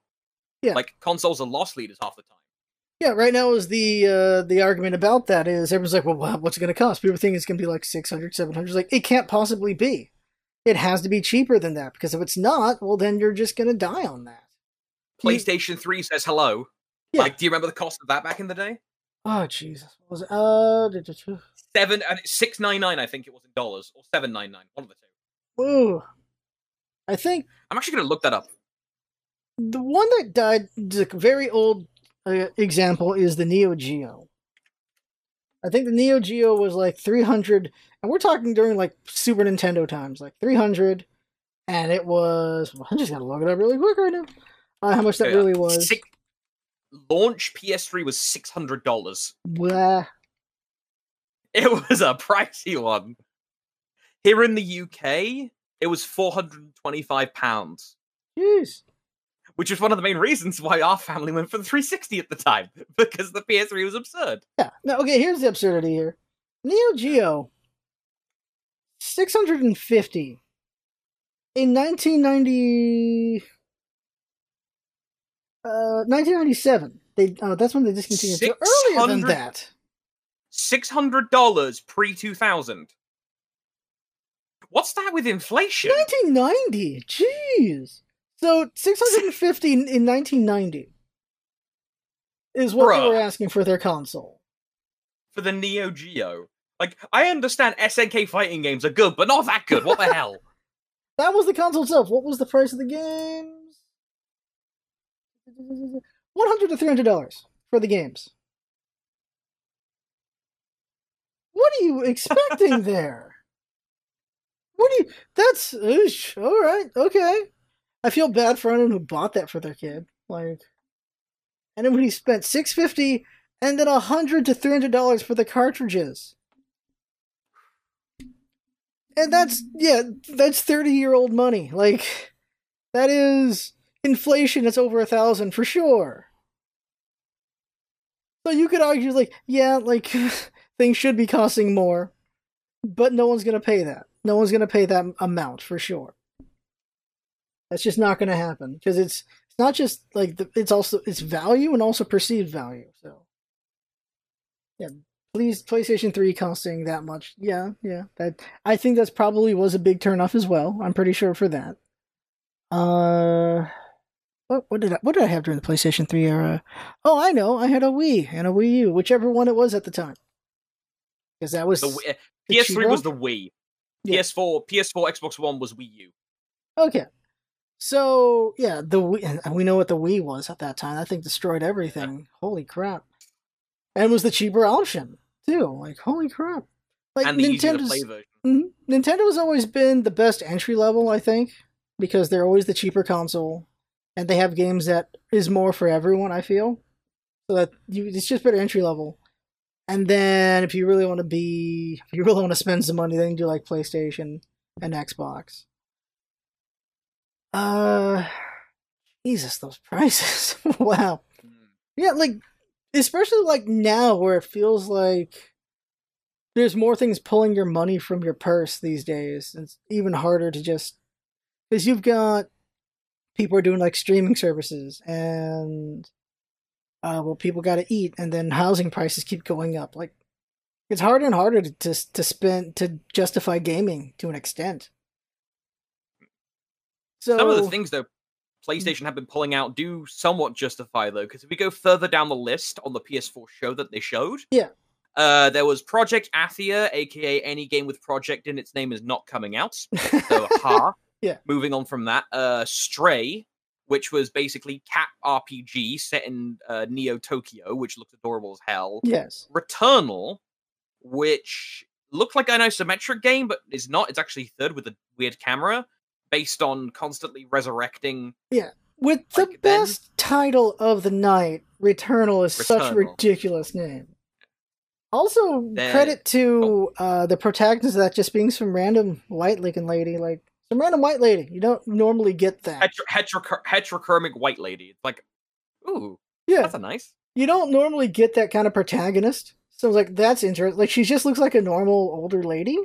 Yeah. Like consoles are loss leaders half the time. Yeah, right now is the uh, the argument about that is everyone's like, well, what's it going to cost? People think it's going to be like 600, 700. It's like, it can't possibly be. It has to be cheaper than that because if it's not, well, then you're just going to die on that. PlayStation 3 says hello. Yeah. Like, do you remember the cost of that back in the day? Oh, Jesus. What was it? Uh. Seven and six nine nine, I think it was in dollars, or seven nine nine, one of the two. Ooh. I think I'm actually gonna look that up. The one that died, the very old uh, example, is the Neo Geo. I think the Neo Geo was like 300, and we're talking during like Super Nintendo times, like 300, and it was. Well, I just gotta look it up really quick right now. Uh, how much that Yeah, really was. Six, launch PS3 was six hundred dollars. Blah. It was a pricey one. Here in the UK, it was four hundred and twenty-five pounds, Jeez. Which was one of the main reasons why our family went for the 360 at the time because the PS3 was absurd. Yeah. Now, okay, here's the absurdity here. Neo Geo, 650. In 1990. Uh, 1997. They, oh, that's when they discontinued. So earlier than that. Six hundred dollars pre two thousand. What's that with inflation? 1990. Jeez. So 650 in in 1990 is what they were asking for their console. for the Neo Geo. Like, I understand SNK fighting games are good, but not that good. What the hell? That was the console itself. What was the price of the games? One hundred to three hundred dollars for the games. What are you expecting there? What do you? That's oosh, all right. Okay, I feel bad for anyone who bought that for their kid. Like, anyone who spent six fifty and then a hundred to three hundred dollars for the cartridges. And that's yeah, that's thirty year old money. Like that is inflation. It's over a thousand for sure. So you could argue like, yeah, like things should be costing more, but no one's gonna pay that. No one's gonna pay that amount for sure. That's just not gonna happen because it's it's not just like the, it's also it's value and also perceived value. So yeah, please PlayStation 3 costing that much. Yeah, yeah. That I think that's probably was a big turnoff as well. I'm pretty sure for that. Uh what what did I what did I have during the PlayStation 3 era? Oh, I know. I had a Wii and a Wii U, whichever one it was at the time. Because that was The Wii- the PS3 cheaper was the Wii. Yeah. PS4, PS4, Xbox One was Wii U. Okay. So yeah, the Wii, we know what the Wii was at that time. That thing destroyed everything. Holy crap! And was the cheaper option too. Like holy crap! Like and the Nintendo's play version. Mhm. Nintendo's always been the best entry level, I think, because they're always the cheaper console, and they have games that is more for everyone. I feel so that you, it's just better entry level. And then if you really want to be, if you really want to spend some money, then you do like PlayStation and Xbox. Uh, Jesus, those prices! wow. Mm. Yeah, like especially like now where it feels like there's more things pulling your money from your purse these days. It's even harder to just because you've got people are doing like streaming services and uh well people got to eat and then housing prices keep going up. Like it's harder and harder to to, to spend to justify gaming to an extent. So Some of the things though PlayStation have been pulling out do somewhat justify though, because if we go further down the list on the PS4 show that they showed, Yeah. uh, there was Project Athia, aka any game with project in its name is not coming out. So ha. Yeah. Moving on from that, uh, Stray, which was basically cat RPG set in uh, Neo Tokyo, which looks adorable as hell. yes. Returnal, which looked like an isometric game, but is not. It's actually third with a weird camera, based on constantly resurrecting. Yeah, with the Like, then- best title of the night, Returnal is such a ridiculous name. Also, Then- credit to uh, the protagonist of that just being some random white looking lady, like some random white lady. You don't normally get that. Hetero- heterochromic white lady. It's like, ooh, yeah, that's a nice. you don't normally get that kind of protagonist. So I was like, that's interesting. Like she just looks like a normal older lady.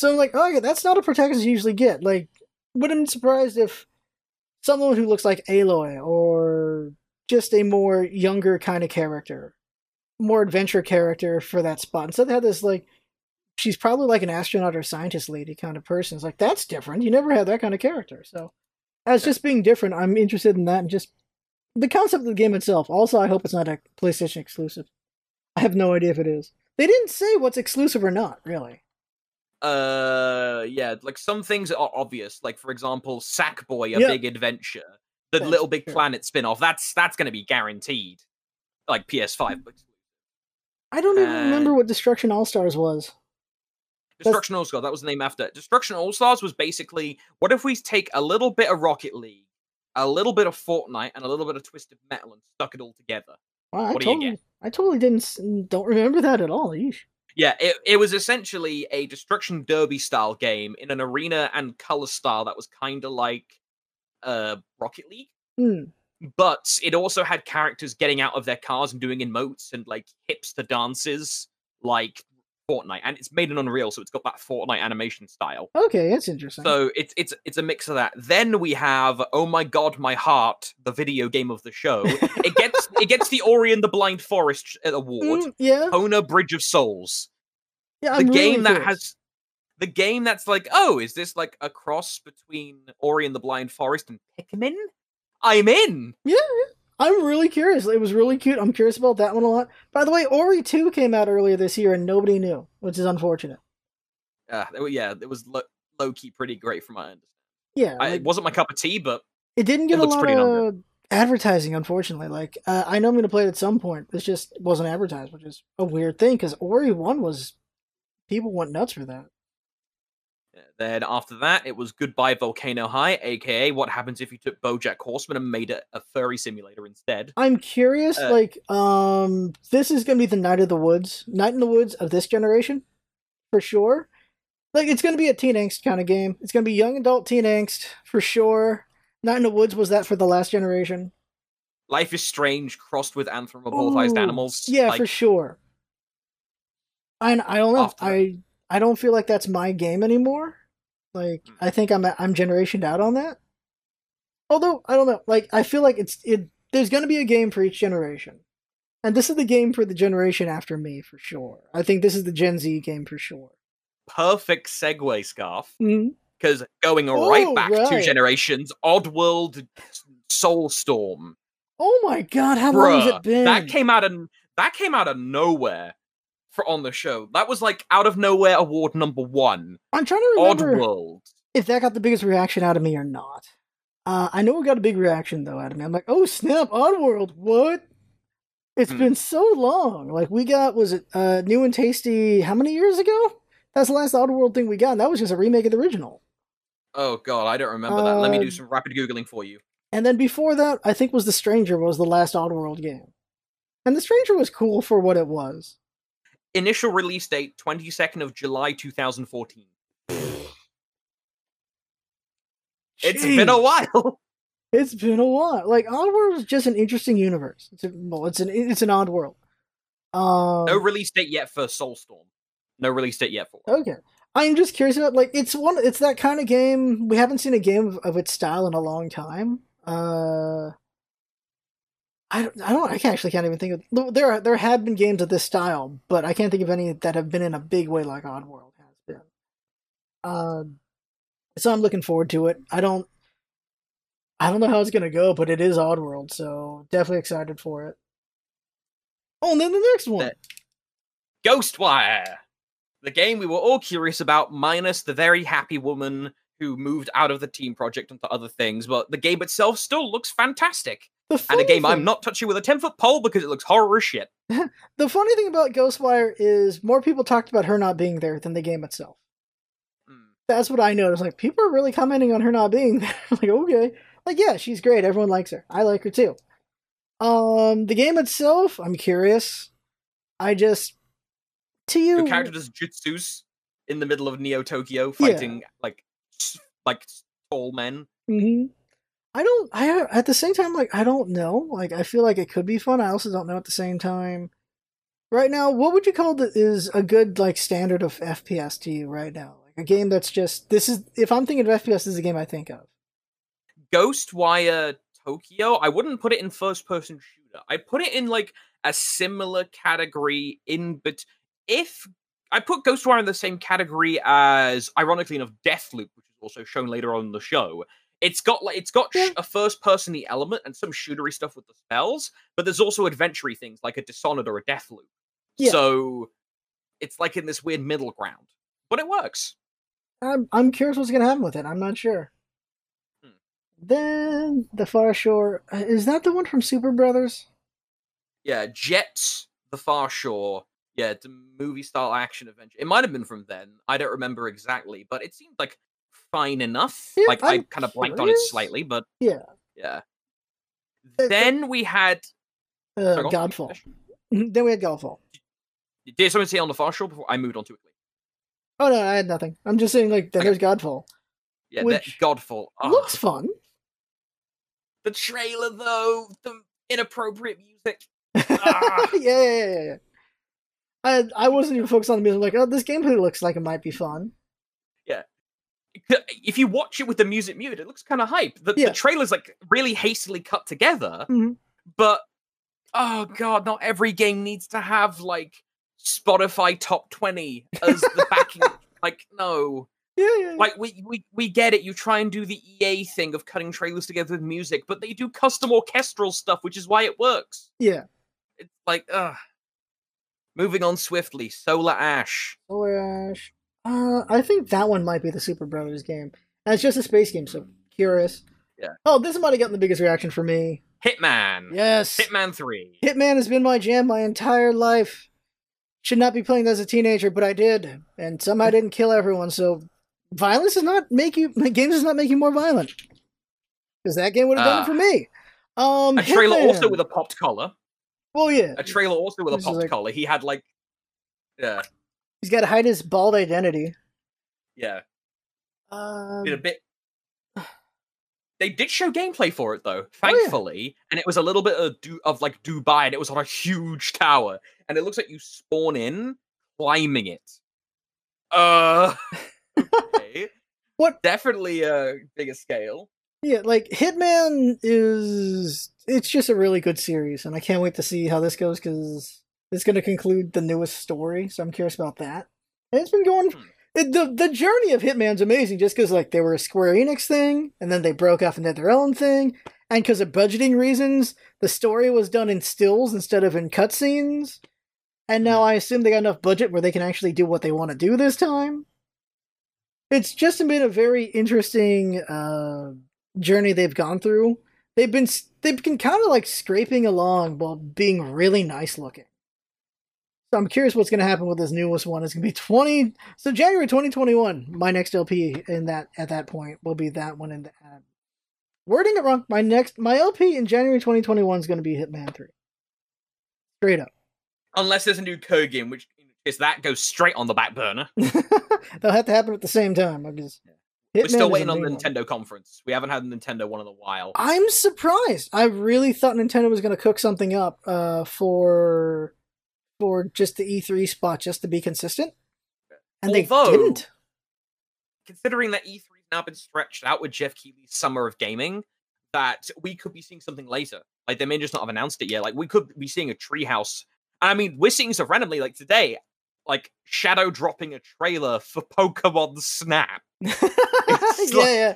So I'm like, oh yeah, that's not a protagonist you usually get. Like, wouldn't be surprised if someone who looks like Aloy or just a more younger kind of character, more adventure character for that spot. Instead they had this like she's probably like an astronaut or scientist lady kind of person. It's like that's different. You never had that kind of character. So as just being different, I'm interested in that and just the concept of the game itself. Also, I hope it's not a PlayStation exclusive. I have no idea if it is. They didn't say what's exclusive or not, really. Uh, yeah, like some things are obvious. Like for example, Sackboy: A Yeah. Big Adventure, the That's Little Big true. Planet spin-off. That's that's going to be guaranteed. Like PS5. But I don't even remember what Destruction All Stars was. Destruction All Stars. That was the name after. Destruction All Stars was basically what if we take a little bit of Rocket League, a little bit of Fortnite, and a little bit of Twisted Metal and stuck it all together. Wow, I What do you totally, get? I totally didn't don't remember that at all. Yeesh. Yeah, it, it was essentially a Destruction Derby style game in an arena and color style that was kind of like uh Rocket League. Hmm. but it also had characters getting out of their cars and doing emotes and like hipster dances like Fortnite, and it's made in Unreal, so it's got that Fortnite animation style. Okay, that's interesting. So it's it's it's a mix of that. Then we have Oh My God, My Heart, the video game of the show. It gets it gets the Ori and the Blind Forest award. Mm, yeah, Kena Bridge of Souls, yeah. the I'm game really that curious. has the game that's like, oh, is this like a cross between Ori and the Blind Forest and Pikmin? I'm in. Yeah, yeah. I'm really curious. It was really cute. I'm curious about that one a lot. By the way, Ori 2 came out earlier this year and nobody knew, which is unfortunate. Uh, yeah, it was lo- low key pretty great from my end. Yeah, I, like, it wasn't my cup of tea, but it didn't get a looks lot of advertising, unfortunately. Like, uh, I know I'm going to play it at some point. It just wasn't advertised, which is a weird thing because Ori 1 was. People went nuts for that. Then after that, it was Goodbye Volcano High, aka What Happens If You Took BoJack Horseman and made it a furry simulator instead. I'm curious, Uh, like, um, this is gonna be the Night of the Woods, Night in the Woods of this generation, for sure. Like, it's gonna be a teen angst kind of game. It's gonna be young adult teen angst for sure. Night in the Woods was that for the last generation. Life is Strange crossed with anthropomorphized Ooh, animals. Yeah, like, for sure. And I don't know. I I don't feel like that's my game anymore. Like, Mm. I think I'm I'm generationed out on that. Although I don't know. Like, I feel like it's it. There's gonna be a game for each generation. And this is the game for the generation after me for sure. I think this is the Gen Z game for sure. perfect segue, Scarf. Because going Oh, right back two right. generations, Oddworld Soulstorm. Oh my god, how long has it been? That came out of that came out of nowhere for on the show. That was like out of nowhere award number one. I'm trying to remember Oddworld. if that got the biggest reaction out of me or not. Uh, I know it got a big reaction though out of me. I'm like, oh snap, Oddworld, what? It's Hmm. been so long. Like we got was it uh new and tasty how many years ago? That's the last Oddworld thing we got, and that was just a remake of the original. Oh god, I don't remember that. Let me Uh, do some rapid googling for you. And then before that, I think was The Stranger was the last Oddworld game. And The Stranger was cool for what it was. Initial release date 22nd of July 2014. It's been a while. It's been a while. Like Oddworld is just an interesting universe. It's a, well, it's an it's an odd world. Um, no release date yet for Soulstorm. No release date yet for. it. Okay. I'm just curious about like it's one it's that kind of game we haven't seen a game of, of its style in a long time. Uh I don't, I don't I can actually can't even think of there are, there have been games of this style, but I can't think of any that have been in a big way like Oddworld has been. Um so I'm looking forward to it. I don't I don't know how it's going to go, but it is Oddworld, so definitely excited for it. Oh, and then the next one. Ghostwire, the game we were all curious about, minus the very happy woman who moved out of the team project onto other things. But the game itself still looks fantastic, and a game I'm not touching with a ten foot pole because it looks horror as shit. The funny thing about Ghostwire is more people talked about her not being there than the game itself. Hmm. That's what I noticed. Like people are really commenting on her not being there. like okay, like yeah, she's great. Everyone likes her. I like her too. Um, the game itself, I'm curious. I just to you Your character does jutsus in the middle of Neo Tokyo fighting like like tall men. hmm I don't. I at the same time, like I don't know. Like I feel like it could be fun. I also don't know at the same time. Right now, what would you call that is a good like standard of FPS to you right now? Like a game that's just this is. If I'm thinking of FPS, this is a game I think of. Ghostwire Tokyo, I wouldn't put it in first person shooter. I put it in like a similar category in but if I put Ghostwire in the same category as ironically enough Deathloop, which is also shown later on in the show. It's got like it's got sh- Yeah. a first person element and some shootery stuff with the spells, but there's also adventure things like a Dishonored or a Deathloop. Yeah. So it's like in this weird middle ground. But it works. I'm I'm curious what's gonna happen with it. I'm not sure. Hmm. Then the Far Shore uh, is that the one from Superbrothers? Yeah, Jets, The Far Shore. Yeah, it's a movie style action adventure. It might have been from then. I don't remember exactly, but it seemed like fine enough. Yeah, like I I'm kind of blanked on it slightly, but Yeah. yeah. Uh, Then we had Uh, Sorry. Godfall. then we had Godfall. Did someone say on the Far Shore before I moved on too quickly? Oh no, I had nothing. I'm just saying like that Okay. there's Godfall. Yeah, Which Godfall. Oh, Looks fun. the trailer though, the inappropriate music. yeah, Ah. yeah, yeah, yeah, yeah. I I wasn't even focused on the music. Like, oh, this gameplay looks like it might be fun. If you watch it with the music muted, it looks kind of hype. The, Yeah. the trailer's like really hastily cut together, Mhm. but oh god, not every game needs to have like Spotify top twenty as the backing. like, no, Yeah, yeah, yeah. like we, we we get it. You try and do the EA thing of cutting trailers together with music, but they do custom orchestral stuff, which is why it works. yeah. It's like, ugh. Moving on swiftly, Solar Ash. Solar Ash. Uh, I think that one might be the Superbrothers game. And it's just a space game, so curious. Yeah. Oh, this might have gotten the biggest reaction for me. Hitman. Yes. Hitman 3. Hitman has been my jam my entire life. Should not be playing that as a teenager, but I did, and somehow I didn't kill everyone. So, violence does not make you. Games does not make you more violent. Because that game would have done Ah. it for me. Um, A trailer Hitman. also with a popped collar. Well, yeah, A trailer also with a This popped like- collar. He had like, yeah, he's got to hide his bald identity. yeah, Um, a bit. They did show gameplay for it though, Oh, yeah. thankfully, and it was a little bit of, du- of like Dubai, and it was on a huge tower, and it looks like you spawn in climbing it. Uh, okay. What- Definitely a bigger scale. yeah, like Hitman is. It's just a really good series, and I can't wait to see how this goes because it's going to conclude the newest story. So I'm curious about that. And it's been going. It, the the journey of Hitman's amazing, just because like they were a Square Enix thing, and then they broke off and did their own thing, and because of budgeting reasons, the story was done in stills instead of in cutscenes. And now Hmm. I assume they got enough budget where they can actually do what they want to do this time. It's just been a very interesting uh, journey they've gone through. They've been they've been kind of like scraping along while being really nice looking. So I'm curious what's going to happen with this newest one. It's going to be 20 so January 2021. My next LP in that at that point will be that one in the wording it wrong. My next my LP in January 2021 is going to be Hitman 3. Straight up. Unless there's a new code game, which is that goes straight on the back burner. They'll have to happen at the same time because We're still waiting on the one. Nintendo conference. We haven't had a Nintendo one in a while. I'm surprised. I really thought Nintendo was going to cook something up uh, for for just the E3 spot, just to be consistent, and Although- they didn't. Considering that E3's now been stretched out with Geoff Keighley's Summer of Gaming, that we could be seeing something later. Like they may just not have announced it yet. Like we could be seeing a treehouse. And I mean, we're seeing stuff randomly. Like today, like Shadow dropping a trailer for Pokemon Snap. yeah, like- yeah.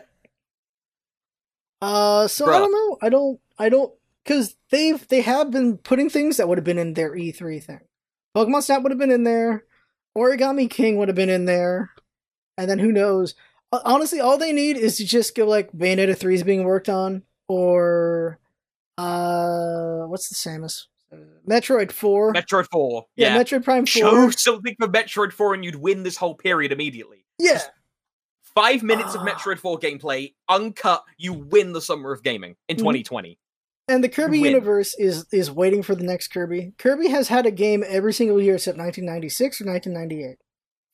Uh, so I don't know. I don't. I don't because they've they have been putting things that would have been in their E3 thing. Pokemon Snap would have been in there. Origami King would have been in there, and then who knows? Honestly, all they need is to just go like Bayonetta three is being worked on, or uh, what's the Samus? Uh, Metroid four. Metroid 4. yeah, Yeah. Metroid Prime Show four. something for Metroid 4 and you'd win this whole period immediately. Yeah, Five minutes of Ah. Metroid 4 gameplay, uncut, you win the Summer of Gaming in Mhm. 2020. And the Kirby Win. universe is is waiting for the next Kirby. Kirby has had a game every single year except 1996 or 1998.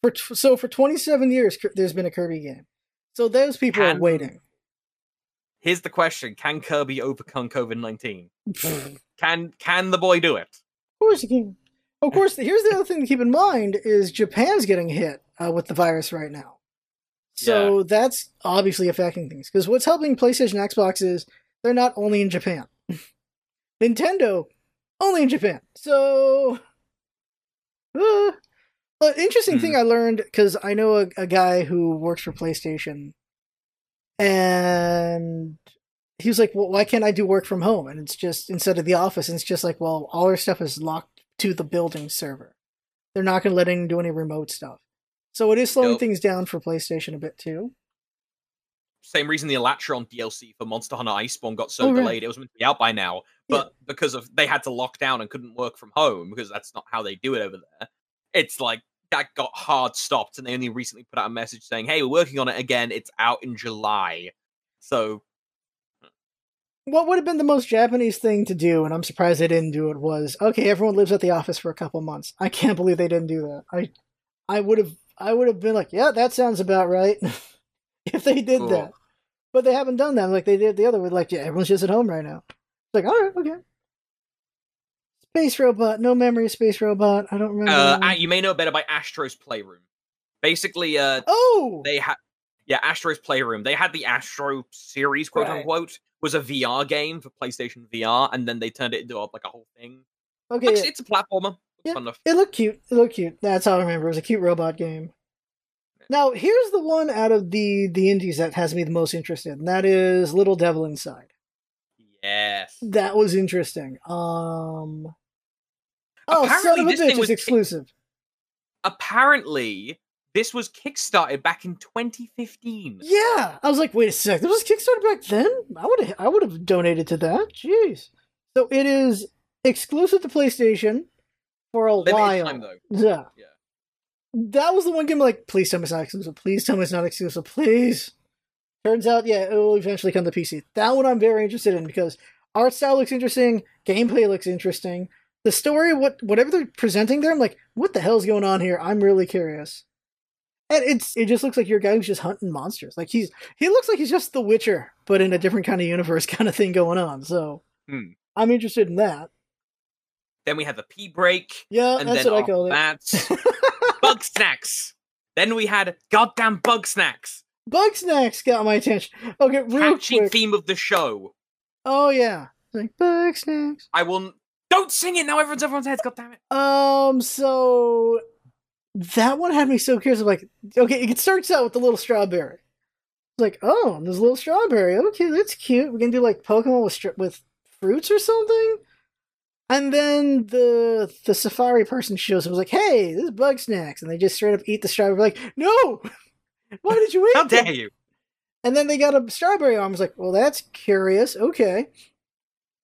For t- so for 27 years, there's been a Kirby game. So those people are waiting. Here's the question: Can Kirby overcome COVID nineteen? Can Can the boy do it? Of course you can. Of course, here's the other thing to keep in mind is Japan's getting hit uh, with the virus right now. So that's obviously affecting things. Because what's helping PlayStation Xbox is they're not only in Japan. Nintendo, only in Japan. So, uh, but interesting thing I learned, because I know a, a guy who works for PlayStation, and he was like, well, why can't I do work from home? And it's just, instead of the office, and it's just like, well, all our stuff is locked to the building server. They're not going to let anyone do any remote stuff. So it is slowing Nope. things down for PlayStation a bit too. Same reason the Alatreon DLC for Monster Hunter Iceborne got so Oh, delayed. It was meant to be out by now, but because of they had to lock down and couldn't work from home because that's not how they do it over there. It's like that got hard stopped, and they only recently put out a message saying, "Hey, we're working on it again. It's out in July." So What would have been the most Japanese thing to do, and I'm surprised they didn't do it, was okay, everyone lives at the office for a couple months. I can't believe they didn't do that. I I would have I would have been like, yeah, that sounds about right. if they did Cool. that. But they haven't done that like they did the other with like, yeah, everyone's just at home right now. It's like, all right, okay. Space robot, no memory space robot. I don't remember. uh, you may know better by Astro's Playroom. Basically, uh, oh, they had yeah Astro's Playroom. They had the Astro series, quote Right. unquote, was a VR game for PlayStation VR, and then they turned it into like a whole thing. okay. Looks- yeah. It's a platformer. It's Yeah. It looked cute. It looked cute. That's all I remember. It was a cute robot game. Now, here's the one out of the the indies that has me the most interested, and that is Little Devil Inside. Yes. That was interesting. Um. Oh, son Apparently a this bitch! thing was- exclusive. Apparently, this was kickstarted back in 2015. Yeah, I was like, wait a sec. This was Kickstarter back then. I would have I would have donated to that. Jeez. So it is exclusive to PlayStation for a Limited while. time. Yeah. Yeah. That was the one game like, please tell me it's not exclusive. Please tell me it's not exclusive. Please. Turns out, yeah, it will eventually come to PC. That one I'm very interested in because art style looks interesting, gameplay looks interesting. The story, what whatever they're presenting there, I'm like, what the hell's going on here? I'm really curious. And it's it just looks like you're guy who's just hunting monsters. Like he's he looks like he's just the Witcher, but in a different kind of universe kind of thing going on. So Hmm. I'm interested in that. Then we had the P break, Yeah, and that's then what I call it. Bugsnax. Then we had goddamn Bugsnax. Bug snacks got my attention. Okay, real Catchy quick. theme of the show. Oh yeah, like Bugsnax. I will. Don't sing it now. Everyone's everyone's heads. God damn it. Um, so that one had me so curious. I'm like, okay, it starts out with the little strawberry. It's like, oh, there's a little strawberry. Okay, that's cute. We're gonna do like Pokemon with with fruits or something. And then the the safari person shows up. Was like, hey, this is Bugsnax, and they just straight up eat the strawberry. Like, no, why did you eat? How them? dare you? And then they got a strawberry arm. I was like, well, that's curious. Okay.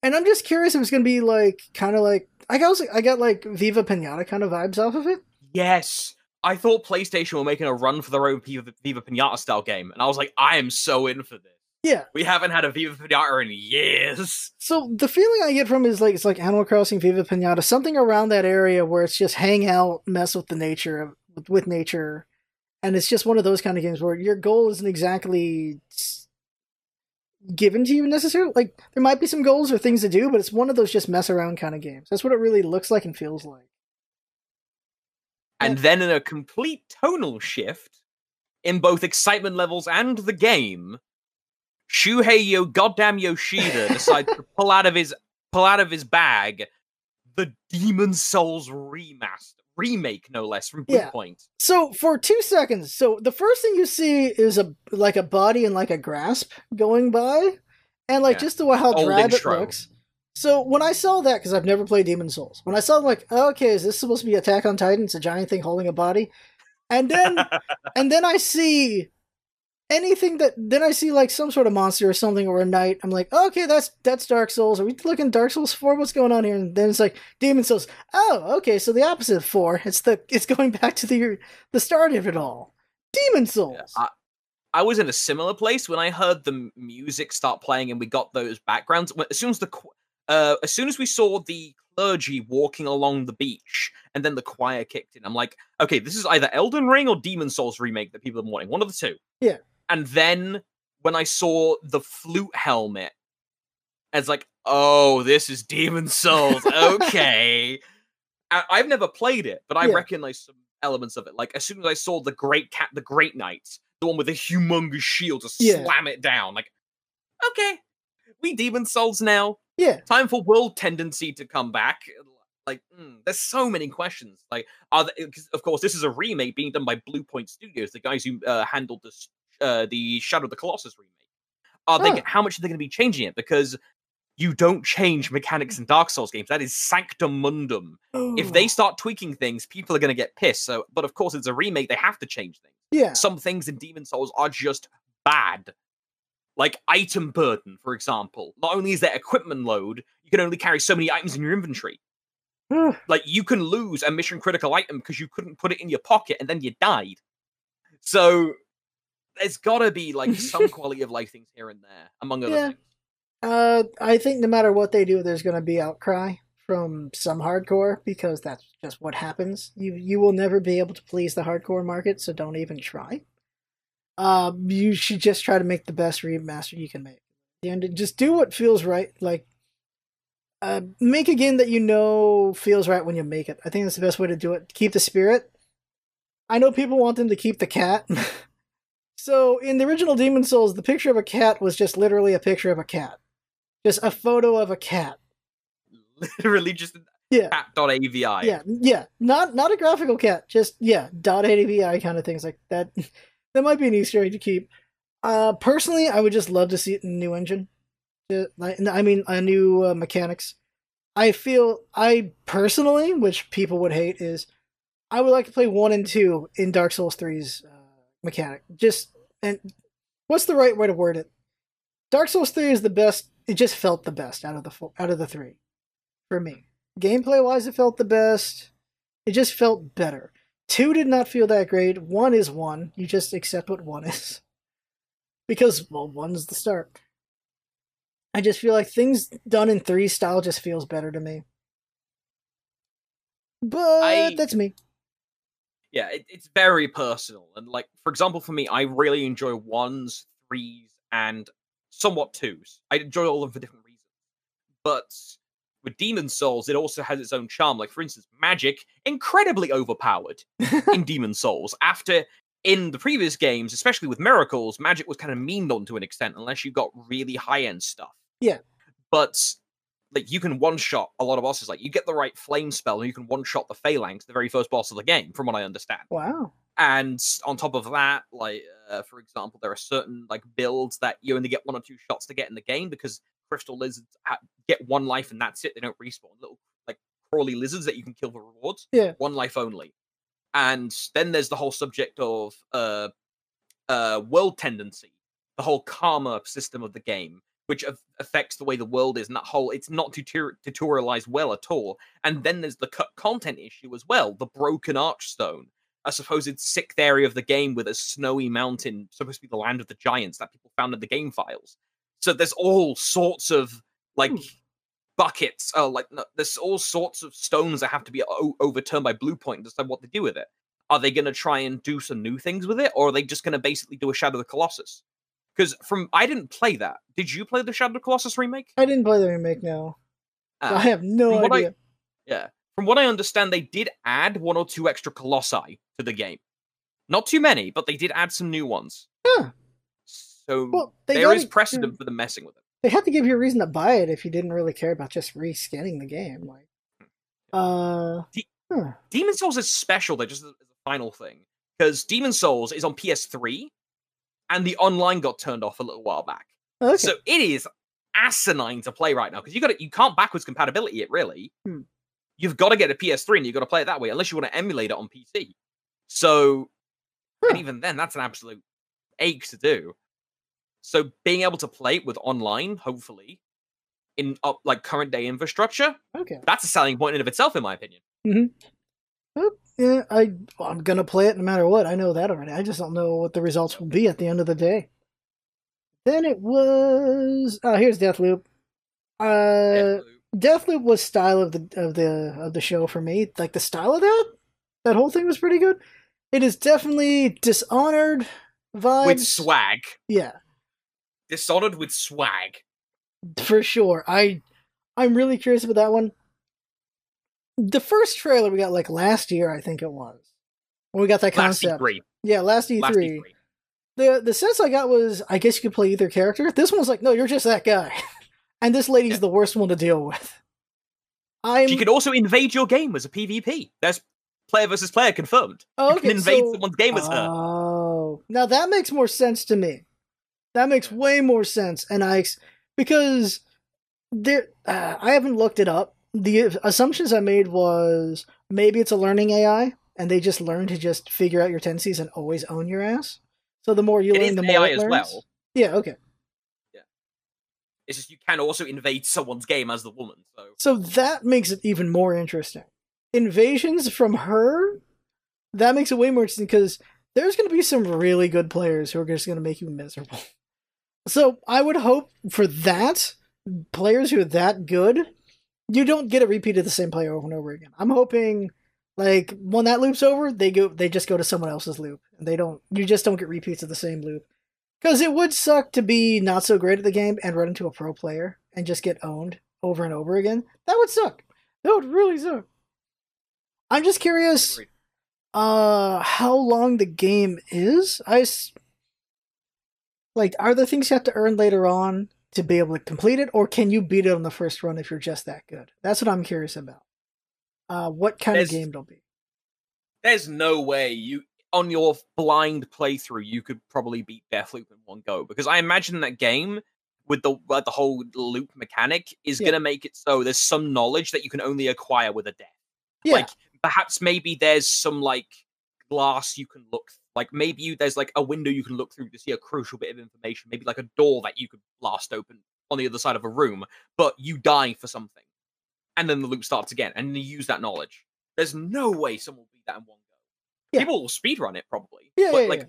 And I'm just curious if it's gonna be like kind of like I got I got like Viva Pinata kind of vibes off of it. Yes. I thought PlayStation were making a run for their own Viva, Viva Pinata style game, and I was like, I am so in for this. Yeah. We haven't had a Viva Pinata in years. So the feeling I get from it is like it's like Animal Crossing Viva Pinata, something around that area where it's just hang out, mess with the nature with, with nature, and it's just one of those kind of games where your goal isn't exactly given to you necessarily. Like there might be some goals or things to do, but it's one of those just mess around kind of games. That's what it really looks like and feels like. And then in a complete tonal shift in both excitement levels and the game, Shuhei Yo goddamn Yoshida decides to pull out of his pull out of his bag the Demon's Souls remaster remake, no less, from Yeah. Bluepoint. So for two seconds, so the first thing you see is a like a body and like a grasp going by, and like Yeah. just the way how Old drab it looks. So when I saw that, because I've never played Demon's Souls, when I saw them, like, okay, is this supposed to be Attack on Titan? It's a giant thing holding a body, and then and then I see anything that then I see like some sort of monster or something or a knight. I'm like, okay, that's that's Dark Souls. Are we looking Dark Souls four? What's going on here? And then it's like Demon's Souls. Oh, okay, so the opposite of four. It's the it's going back to the the start of it all. Demon's Souls. I, I was in a similar place when I heard the music start playing and we got those backgrounds. As soon as the uh, as soon as we saw the clergy walking along the beach and then the choir kicked in, I'm like, okay, this is either Elden Ring or Demon's Souls remake that people are wanting. One of the two. Yeah. And then when I saw the flute helmet, it's like, oh, this is Demon's Souls. Okay. I- I've never played it, but I Yeah. recognize some elements of it. Like as soon as I saw the Great Cat, the Great Knight, the one with the humongous shield, just Yeah. slam it down. Like, okay, we Demon's Souls now. Yeah. Time for world tendency to come back. Like, mm, there's so many questions. Like, are they, of course this is a remake being done by Bluepoint Studios, the guys who uh, handled this, uh, the Shadow of the Colossus remake. Are they? Huh. How much are they going to be changing it? Because you don't change mechanics in Dark Souls games. That is sanctum mundum if they start tweaking things, people are going to get pissed. So, but of course, it's a remake; they have to change things. yeah, Some things in Demon's Souls are just bad, like item burden, for example. Not only is there equipment load, you can only carry so many items in your inventory. Like you can lose a mission critical item because you couldn't put it in your pocket and then you died. So there's got to be like some quality of life things here and there, among other Yeah. things. Uh, I think no matter what they do, there's going to be outcry from some hardcore because that's just what happens. You you will never be able to please the hardcore market, so don't even try. Um, you should just try to make the best remaster you can make, and just do what feels right. Like, uh, make a game that you know feels right when you make it. I think that's the best way to do it. Keep the spirit. I know people want them to keep the cat. so in the original Demon's Souls, the picture of a cat was just literally a picture of a cat just a photo of a cat. Literally just Yeah. cat.avi. Yeah, yeah, not not a graphical cat, just yeah, dot ADVI kind of things like that. that might be an Easter egg to keep. Uh, personally, I would just love to see it in a new engine. Like, I mean, a new uh, mechanics. I feel I personally, which people would hate, is I would like to play one and two in Dark Souls 3's uh, mechanic. Just and what's the right way to word it? Dark Souls 3 is the best. It just felt the best out of the four, out of the three for me. Gameplay wise, it felt the best. It just felt better. Two did not feel that great. One is one. You just accept what one is. Because, well, one's the start. I just feel like things done in three style just feels better to me. But I- that's me. Yeah, it, it's very personal. And like, for example, for me, I really enjoy ones, threes, and somewhat twos. I enjoy all of them for different reasons. But with Demon's Souls, it also has its own charm. Like, for instance, magic, incredibly overpowered in Demon's Souls. After in the previous games, especially with Miracles, magic was kind of meaned on to an extent, unless you got really high end stuff. Yeah. But like you can one shot a lot of bosses. Like you get the right flame spell, and you can one shot the Phalanx, the very first boss of the game, from what I understand. wow. And on top of that, like uh, for example, there are certain like builds that you only get one or two shots to get in the game because crystal lizards ha- get one life and that's it. They don't respawn. Little like crawly lizards that you can kill for rewards. Yeah. one life only. And then there's the whole subject of uh, uh, world tendency, the whole karma system of the game, which af- affects the way the world is, and that whole it's not tutor- tutorialized well at all. And then there's the cut content issue as well, the broken archstone, a supposed sixth area of the game with a snowy mountain, supposed to be the land of the giants that people found in the game files. So there's all sorts of like Hmm. buckets. Oh, like no, there's all sorts of stones that have to be o- overturned by Bluepoint to decide what to do with it. Are they going to try and do some new things with it, or are they just going to basically do a Shadow of the Colossus? Because from I didn't play that. Did you play the Shadow of the Colossus remake? I didn't play the remake now. I Ah, have no what I- idea. yeah. From what I understand, they did add one or two extra colossi to the game. Not too many, but they did add some new ones. Huh. So Well, they there is gotta- precedent for them messing with it. They had to give you a reason to buy it if you didn't really care about just reskinning the game. Like, uh, D- huh. Demon's Souls is special though, just a final thing, because Demon's Souls is on PS3, and the online got turned off a little while back. okay. So it is asinine to play right now because you got you can't backwards compatibility it really. Hmm. You've got to get a PS3 and you've got to play it that way, unless you want to emulate it on PC. So, and even then, that's an absolute ache to do. So, being able to play it with online, hopefully, in uh, like current day infrastructure, okay. that's a selling point in of itself, in my opinion. Yeah, I I'm gonna play it no matter what. I know that already. I just don't know what the results will be at the end of the day. Then it was oh here's Deathloop. Uh, Deathloop. Deathloop was style of the of the of the show for me. Like the style of that, that whole thing was pretty good. It is definitely Dishonored vibes. With swag. yeah, Dishonored with swag. for sure. I I'm really curious about that one. The first trailer we got like last year, I think it was. When we got that Last concept. E3. Yeah, last E3. Last E3. The the sense I got was I guess you could play either character. This one's like, no, you're just that guy. and this lady's Yeah. the worst one to deal with. I'm She could also invade your game as a PvP. There's player versus player confirmed. oh, You can okay, invade so- someone's game as her. Oh, now that makes more sense to me. That makes way more sense, and I because there uh, I haven't looked it up. The assumptions I made was maybe it's a learning AI, and they just learn to just figure out your tendencies and always own your ass. So the more you It learn, the more AI it as learns. well. Yeah, okay. Yeah. It's just you can also invade someone's game as the woman. So So that makes it even more interesting. Invasions from her, that makes it way more interesting because there's going to be some really good players who are just going to make you miserable. So I would hope for that, players who are that good, you don't get a repeat of the same player over and over again. I'm hoping, like when that loop's over, they go, they just go to someone else's loop, and they don't, you just don't get repeats of the same loop. Because it would suck to be not so great at the game and run into a pro player and just get owned over and over again. That would suck. That would really suck. I'm just curious uh how long the game is. I s- like are there things you have to earn later on to be able to complete it or can you beat it on the first run if you're just that good? That's what I'm curious about. Uh what kind of game it'll be. there's no way you on your blind playthrough you could probably beat Deathloop in one go because I imagine that game with the uh, the whole loop mechanic is Yeah. gonna make it so there's some knowledge that you can only acquire with a death. Yeah. Like perhaps maybe there's some like glass you can look like maybe you, there's like a window you can look through to see a crucial bit of information maybe like a door that you could blast open on the other side of a room but you die for something and then the loop starts again and you use that knowledge there's no way someone will beat that in one go Yeah. people will speedrun it probably Yeah, but yeah, like yeah.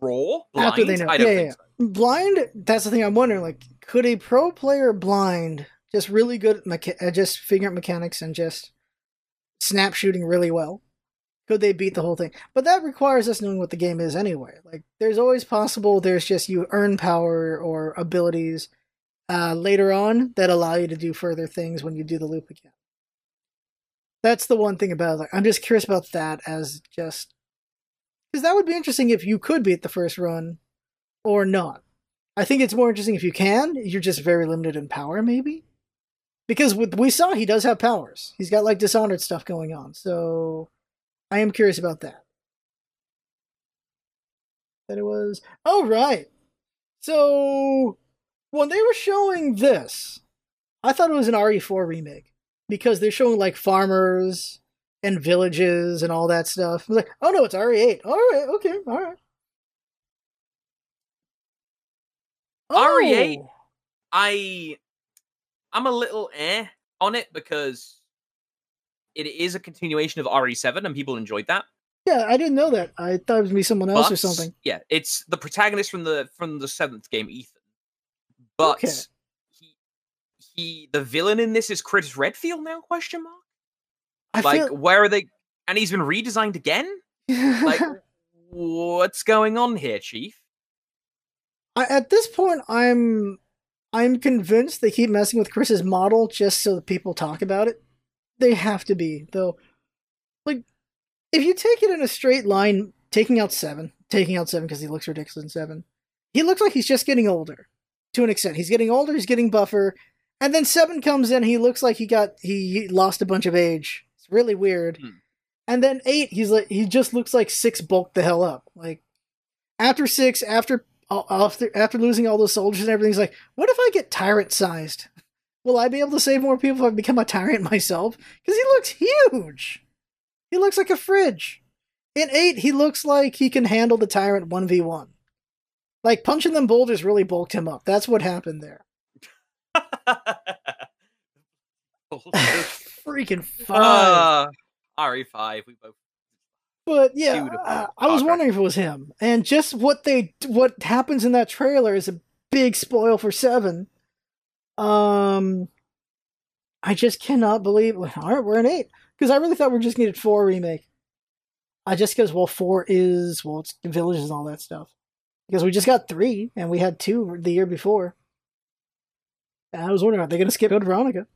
raw blind After they know. i don't Yeah, think so blind that's the thing i'm wondering like could a pro player blind just really good at mecha- uh, just figuring out mechanics and just snap shooting really well could they beat the whole thing but that requires us knowing what the game is anyway like there's always possible there's just you earn power or abilities uh, later on that allow you to do further things when you do the loop again that's the one thing about it. Like, i'm just curious about that as just because that would be interesting if you could beat the first run or not. I think it's more interesting if you can. You're just very limited in power, maybe. Because with we saw he does have powers. He's got like dishonored stuff going on. So I am curious about that. That it was oh right. So when they were showing this, I thought it was an RE4 remake because they're showing like farmers and villages and all that stuff. I was like, oh no, it's RE8. All right, okay, all right. RE8? Oh! I I'm a little eh on it because it is a continuation of RE7 and people enjoyed that. Yeah, I didn't know that. I thought it was be someone else or something. Yeah, it's the protagonist from the from the seventh game, Ethan. But Okay. he he the villain in this is Chris Redfield now? Question mark. I like feel where are they? And he's been redesigned again. Like what's going on here, Chief? I, at this point, I'm I'm convinced they keep messing with Chris's model just so that people talk about it. They have to be though. Like, if you take it in a straight line, taking out seven, taking out seven because he looks ridiculous in seven, he looks like he's just getting older to an extent. He's getting older, he's getting buffer, and then seven comes in, he looks like he got he lost a bunch of age. It's really weird. Hmm. And then eight, he's like he just looks like six bulked the hell up. Like after six, after after after losing all those soldiers and everything, he's like, what if I get tyrant sized? Will I be able to save more people if I become a tyrant myself? Because he looks huge. He looks like a fridge. In eight, he looks like he can handle the tyrant one v one. Like punching them boulders really bulked him up. That's what happened there. Freaking five. uh, RE5, we both But yeah, uh, I was wondering if it was him. And just what they what happens in that trailer is a big spoil for Seven. Um, I just cannot believe. All right, we're an eight because I really thought we just needed four remake. Uh, just because well, four is well, it's villages and all that stuff. Because we just got three and we had two the year before. And I was wondering, are they going to skip Code Veronica?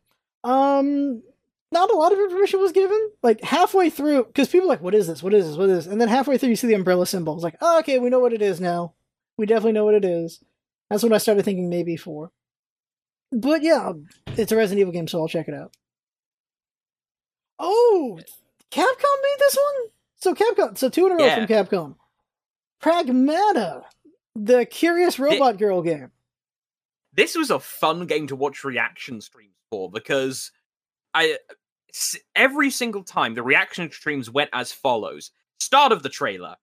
Um, not a lot of information was given. Like halfway through, because people like, "What is this? What is this? What is this?" And then halfway through, you see the umbrella symbol. It's like, oh, okay, we know what it is now. We definitely know what it is. That's when I started thinking maybe four. But yeah, it's a Resident Evil game, so I'll check it out. Oh, Capcom made this one. So Capcom, so two in a row Yeah. from Capcom. Pragmata, the Curious Robot Girl game. this was a fun game to watch reaction streams for because I every single time the reaction streams went as follows: start of the trailer,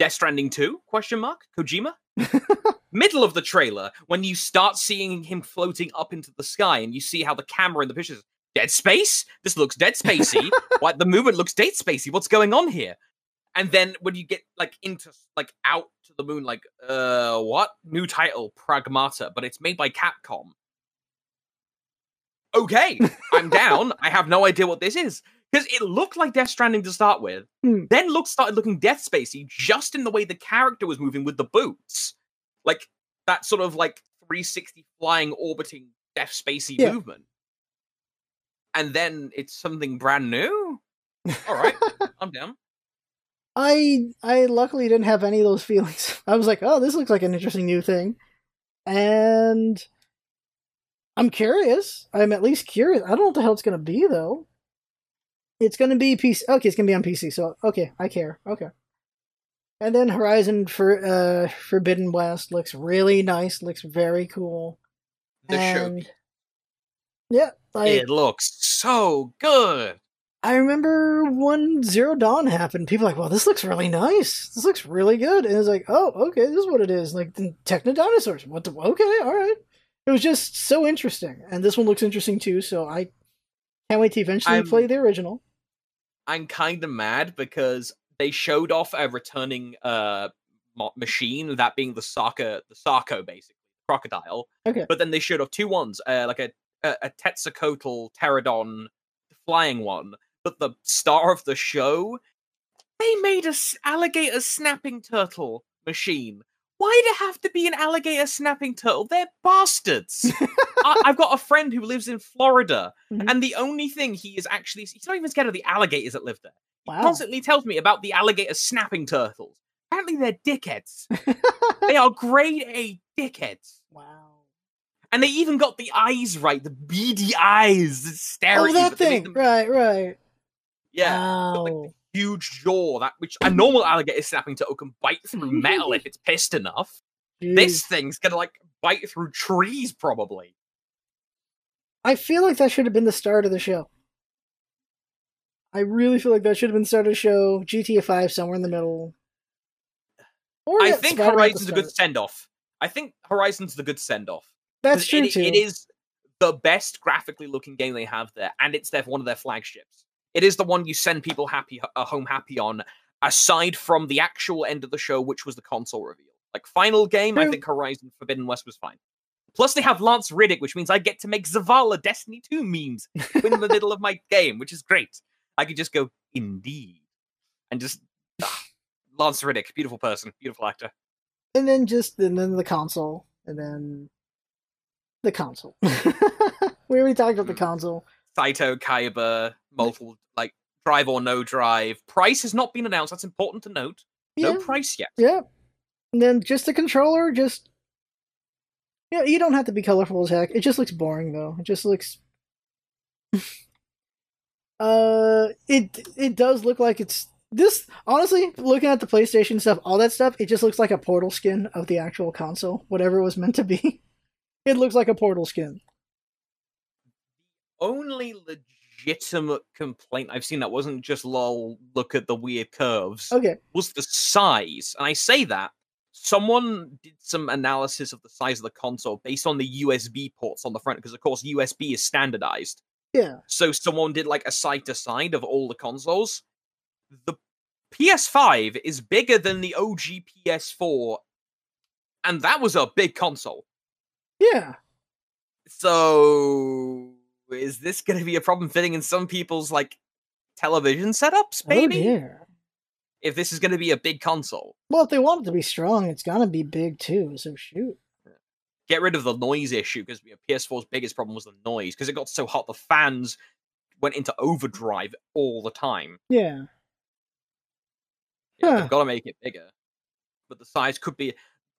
Death Stranding two question mark Kojima. Middle of the trailer when you start seeing him floating up into the sky and you see how the camera in the pictures Dead Space. This looks Dead Spacey. like the movement looks Dead Spacey. What's going on here? And then when you get like into like out to the moon, like uh, what new title? Pragmata, but it's made by Capcom. Okay, I'm down. I have no idea what this is because it looked like Death Stranding to start with. Hmm. Then looked started looking Dead Spacey just in the way the character was moving with the boots, like that sort of like 360 flying orbiting Dead Spacey Yeah. movement. And then it's something brand new. All right, I'm down. I I luckily didn't have any of those feelings. I was like, oh, this looks like an interesting new thing, and I'm curious. I'm at least curious. I don't know what the hell it's gonna be though. It's gonna be PC. Okay, it's gonna be on PC. So okay, I care. Okay. And then Horizon for uh Forbidden West looks really nice. Looks very cool. The show. and yeah, like It looks so good. I remember when Zero Dawn happened, people were like, well, this looks really nice. This looks really good. And it's like, oh, okay, this is what it is. Like the Techno Dinosaurs. What the okay, all right. It was just so interesting. And this one looks interesting too, so I can't wait to eventually I'm- play the original. I'm kind of mad because they showed off a returning uh machine, that being the Saka, the Sarko, basically crocodile. Okay. But then they showed off two ones, uh, like a a, a Tetzacotl pterodon flying one. But the star of the show, they made a s- alligator snapping turtle machine. Why'd it have to be an alligator snapping turtle? They're bastards. I, I've got a friend who lives in Florida, Mhm. and the only thing he is actually he's not even scared of the alligators that live there. He constantly tells me about the alligator snapping turtles. Apparently, they're dickheads. they are grade A dickheads. wow. And they even got the eyes right, the beady eyes that stare Oh, that but they make thing. them- Right, right. Yeah. like, Wow. Huge jaw, that which a normal alligator snapping turtle can bite through metal if it's pissed enough. This thing's gonna like bite through trees, probably. I feel like that should have been the start of the show. I really feel like that should have been the start of the show. GTA 5 somewhere in the middle. Or I think Horizon's a good send off. I think Horizon's the good send off. That's true it, too. it is the best graphically looking game they have there, and it's their one of their flagships. It is the one you send people happy uh, home happy on, aside from the actual end of the show, which was the console reveal. Like final game, I think Horizon Forbidden West was fine. Plus, they have Lance Reddick, which means I get to make Zavala Destiny 2 memes in the middle of my game, which is great. I could just go, indeed. And just, ah, Lance Reddick, beautiful person, beautiful actor. and then just and then the console, and then the console. we already talked about the Mm. console. Saito Kaiba, multiple like drive or no drive. Price has not been announced. That's important to note. Yeah, No price yet. yeah. And then just the controller, just yeah. You don't have to be colorful as heck. It just looks boring though. It just looks. uh, it it does look like it's this. Honestly, looking at the PlayStation stuff, all that stuff, it just looks like a Portal skin of the actual console, whatever it was meant to be. It looks like a Portal skin. Only legitimate complaint I've seen that wasn't just lol. Look at the weird curves. Okay, Was the size, and I say that someone did some analysis of the size of the console based on the USB ports on the front, because of course USB is standardized. yeah. So someone did like a side to side of all the consoles. The PS5 is bigger than the OG PS4, and that was a big console. Yeah, So is this going to be a problem fitting in some people's like television setups? Oh Maybe dear. if this is going to be a big console, Well, if they want it to be strong, it's gonna be big too. So shoot. get rid of the noise issue because PS4's biggest problem was the noise because it got so hot the fans went into overdrive all the time. Yeah. Yeah, Huh. They've got to make it bigger, but the size could be.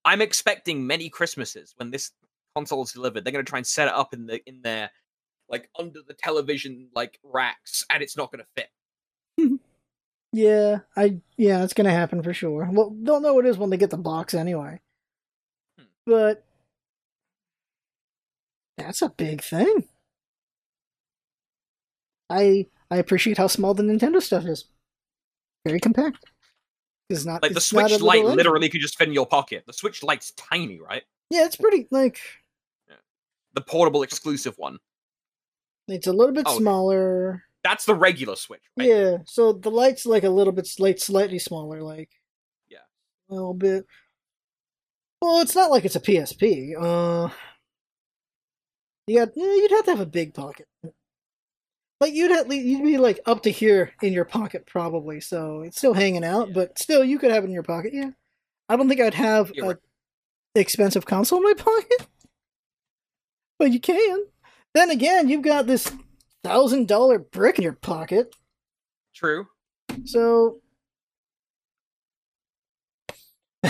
I'm expecting many Christmases when this console is delivered. They're going to try and set it up in the in their like under the television like racks, and it's not going to fit. Yeah, I yeah, it's gonna happen for sure. Well, don't know what it is when they get the box anyway. Hmm. But that's a big thing. I I appreciate how small the Nintendo stuff is. Very compact. It's not Like the Switch Lite literally could just fit in your pocket. The Switch Lite's tiny, right? Yeah, it's pretty like The portable exclusive one. It's a little bit Oh, smaller. That's the regular Switch, right? Yeah, so the light's like a little bit slight, slightly smaller, like Yeah. a little bit. Well, it's not like it's a PSP. Uh, you got, you'd have to have a big pocket. Like you'd at least you'd be like up to here in your pocket probably, so it's still hanging out, Yeah. but still you could have it in your pocket. Yeah, I don't think I'd have You're a right. expensive console in my pocket, but you can. Then again, you've got this thousand dollar brick in your pocket. True. So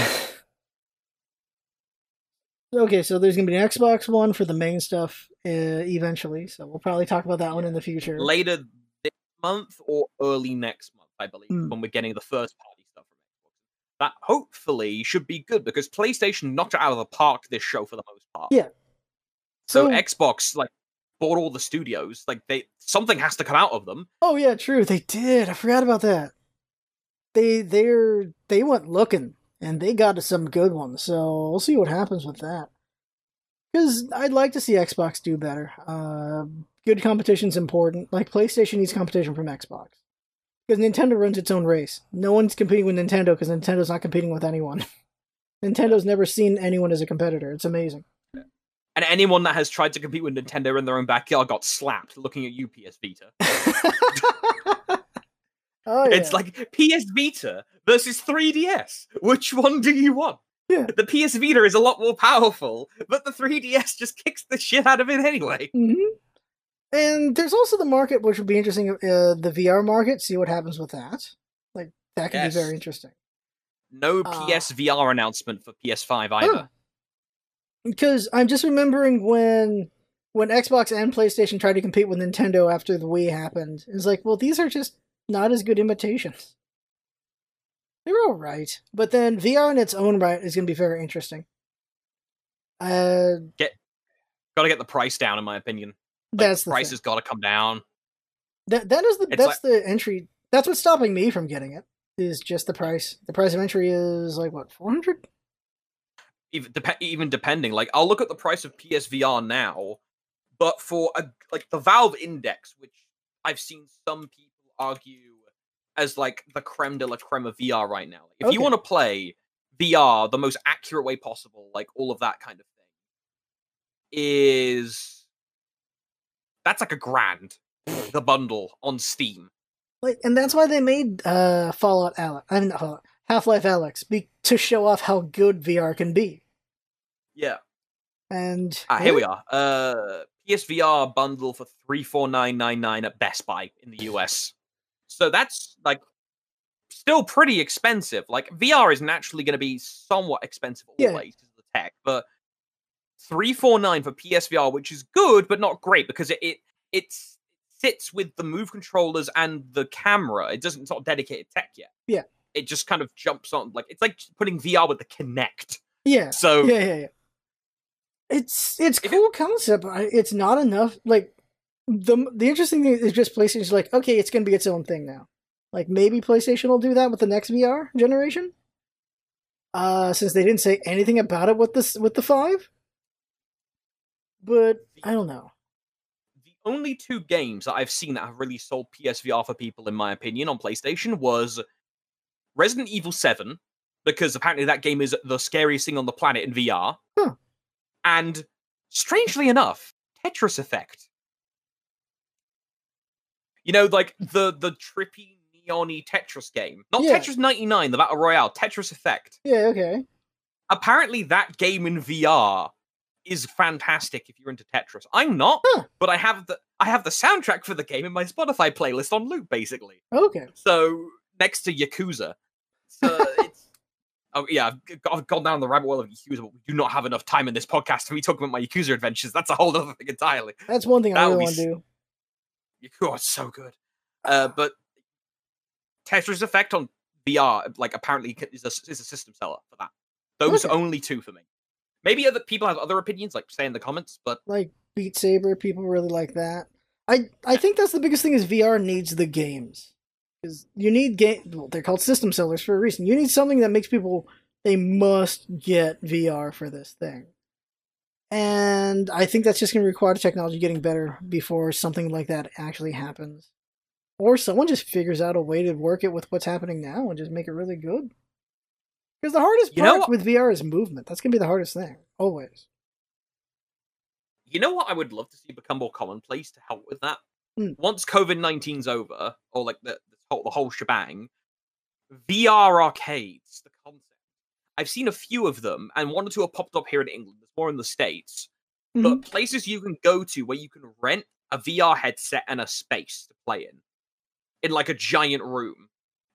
Okay, so there's gonna be an Xbox One for the main stuff uh, eventually. So we'll probably talk about that one in the future. Later this month or early next month, I believe, Hmm. when we're getting the first party stuff from Xbox. That hopefully should be good because PlayStation knocked it out of the park this show for the most part. Yeah. So, So- Xbox like bought all the studios. Like they something has to come out of them. Oh yeah, true. They did. I forgot about that. They they're they went looking and they got to some good ones. So we'll see what happens with that. Because I'd like to see Xbox do better. Uh, good competition's important. Like PlayStation needs competition from Xbox. Because Nintendo runs its own race. No one's competing with Nintendo because Nintendo's not competing with anyone. Nintendo's never seen anyone as a competitor. It's amazing. And anyone that has tried to compete with Nintendo in their own backyard got slapped looking at you, PS Vita. oh, yeah. It's like PS Vita versus 3DS. Which one do you want? Yeah. The PS Vita is a lot more powerful, but the 3DS just kicks the shit out of it anyway. hmm And there's also the market, which would be interesting. Uh, the VR market. See what happens with that. Like that could Yes. be very interesting. No Uh, PSVR announcement for PS5 either. Because I'm just remembering when when Xbox and PlayStation tried to compete with Nintendo after the Wii happened. It's like, well, these are just not as good imitations. They're all right, but then VR in its own right is going to be very interesting. Uh, Got to get the price down, in my opinion. Like, that's the price thing. has got to come down. That that is the It's that's the entry. That's what's stopping me from getting it. Is just the price. The price of entry is like what four hundred. Even, dep- even depending, like I'll look at the price of PSVR now, but for a like the Valve Index, which I've seen some people argue as like the creme de la creme of VR right now. Like, if you want to play VR the most accurate way possible, like all of that kind of thing, is that's like a grand the bundle on Steam. Like, and that's why they made uh Fallout Alyx. I mean, Half Life Alyx be to show off how good VR can be. Yeah. And Ah, here we are. Uh, PSVR bundle for three four nine nine nine at Best Buy in the US. So that's like still pretty expensive. Like VR is naturally going to be somewhat expensive Yeah. always because of the tech, but three four nine for PSVR, which is good but not great because it it it's, sits with the move controllers and the camera. It doesn't. It's not dedicated tech yet. Yeah. It just kind of jumps on like it's like putting VR with the Kinect. Yeah. So yeah, yeah, yeah. It's it's If it- cool concept. but It's not enough. Like the the interesting thing is just PlayStation's like, okay, it's gonna be its own thing now. Like maybe PlayStation will do that with the next VR generation. Uh, since they didn't say anything about it with this with the five. But I don't know. the only two games that I've seen that have really sold PSVR for people, in my opinion, on PlayStation was Resident Evil 7, because apparently that game is the scariest thing on the planet in VR. Huh. Hmm. And strangely enough, Tetris Effect. You know, like the the trippy neon Tetris game, not Yeah. Tetris 99, the battle royale, Tetris Effect. Yeah, okay. Apparently, that game in VR is fantastic if you're into Tetris. I'm not, Huh. but I have the I have the soundtrack for the game in my Spotify playlist on loop, basically. Okay. So next to Yakuza, so it's. Oh yeah, I've, gone down the rabbit hole of Yakuza, but we do not have enough time in this podcast to be talking about my Yakuza adventures. That's a whole other thing entirely. That's one thing I That would really want to do. Yakuza is so good. Uh, but Tetris Effect on VR, like apparently is a, is a system seller for that. Those Okay. only two for me. Maybe other people have other opinions, like say in the comments. But Like Beat Saber, people really like that. I I think that's the biggest thing is VR needs the games. Because you need game well, they're called system sellers for a reason. You need something that makes people they must get VR for this thing. And I think that's just going to require the technology getting better before something like that actually happens. Or someone just figures out a way to work it with what's happening now and just make it really good. Because the hardest You know part what- with VR is movement. That's going to be the hardest thing, always. you know what I would love to see become more commonplace to help with that? Hmm. Once COVID 19's over, or like the, the, whole, shebang, VR arcades, the concept. I've seen a few of them, and one or two have popped up here in England. There's more in the States. Mhm. but places you can go to where you can rent a VR headset and a space to play in, in like a giant room.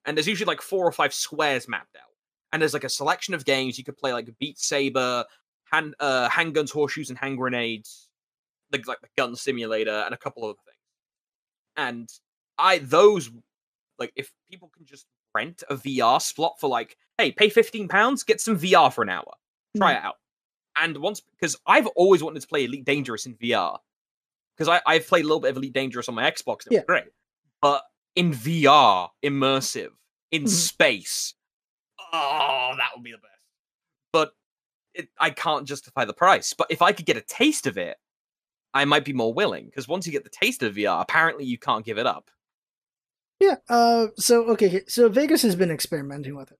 And there's usually like four or five squares mapped out. And there's like a selection of games you could play, like Beat Saber, hand uh, handguns, horseshoes, and hand grenades, like like the gun simulator, and a couple other things. And I those like if people can just rent a VR slot for like, hey, pay fifteen pounds, get some VR for an hour, try it out. And once because I've always wanted to play Elite Dangerous in VR because I I've played a little bit of Elite Dangerous on my Xbox. Yeah. was great, but in VR, immersive in Mhm. space, oh, that would be the best. But it, I can't justify the price. But if I could get a taste of it, I might be more willing because once you get the taste of VR, apparently you can't give it up. Yeah. Uh. So okay. So Vegas has been experimenting with it.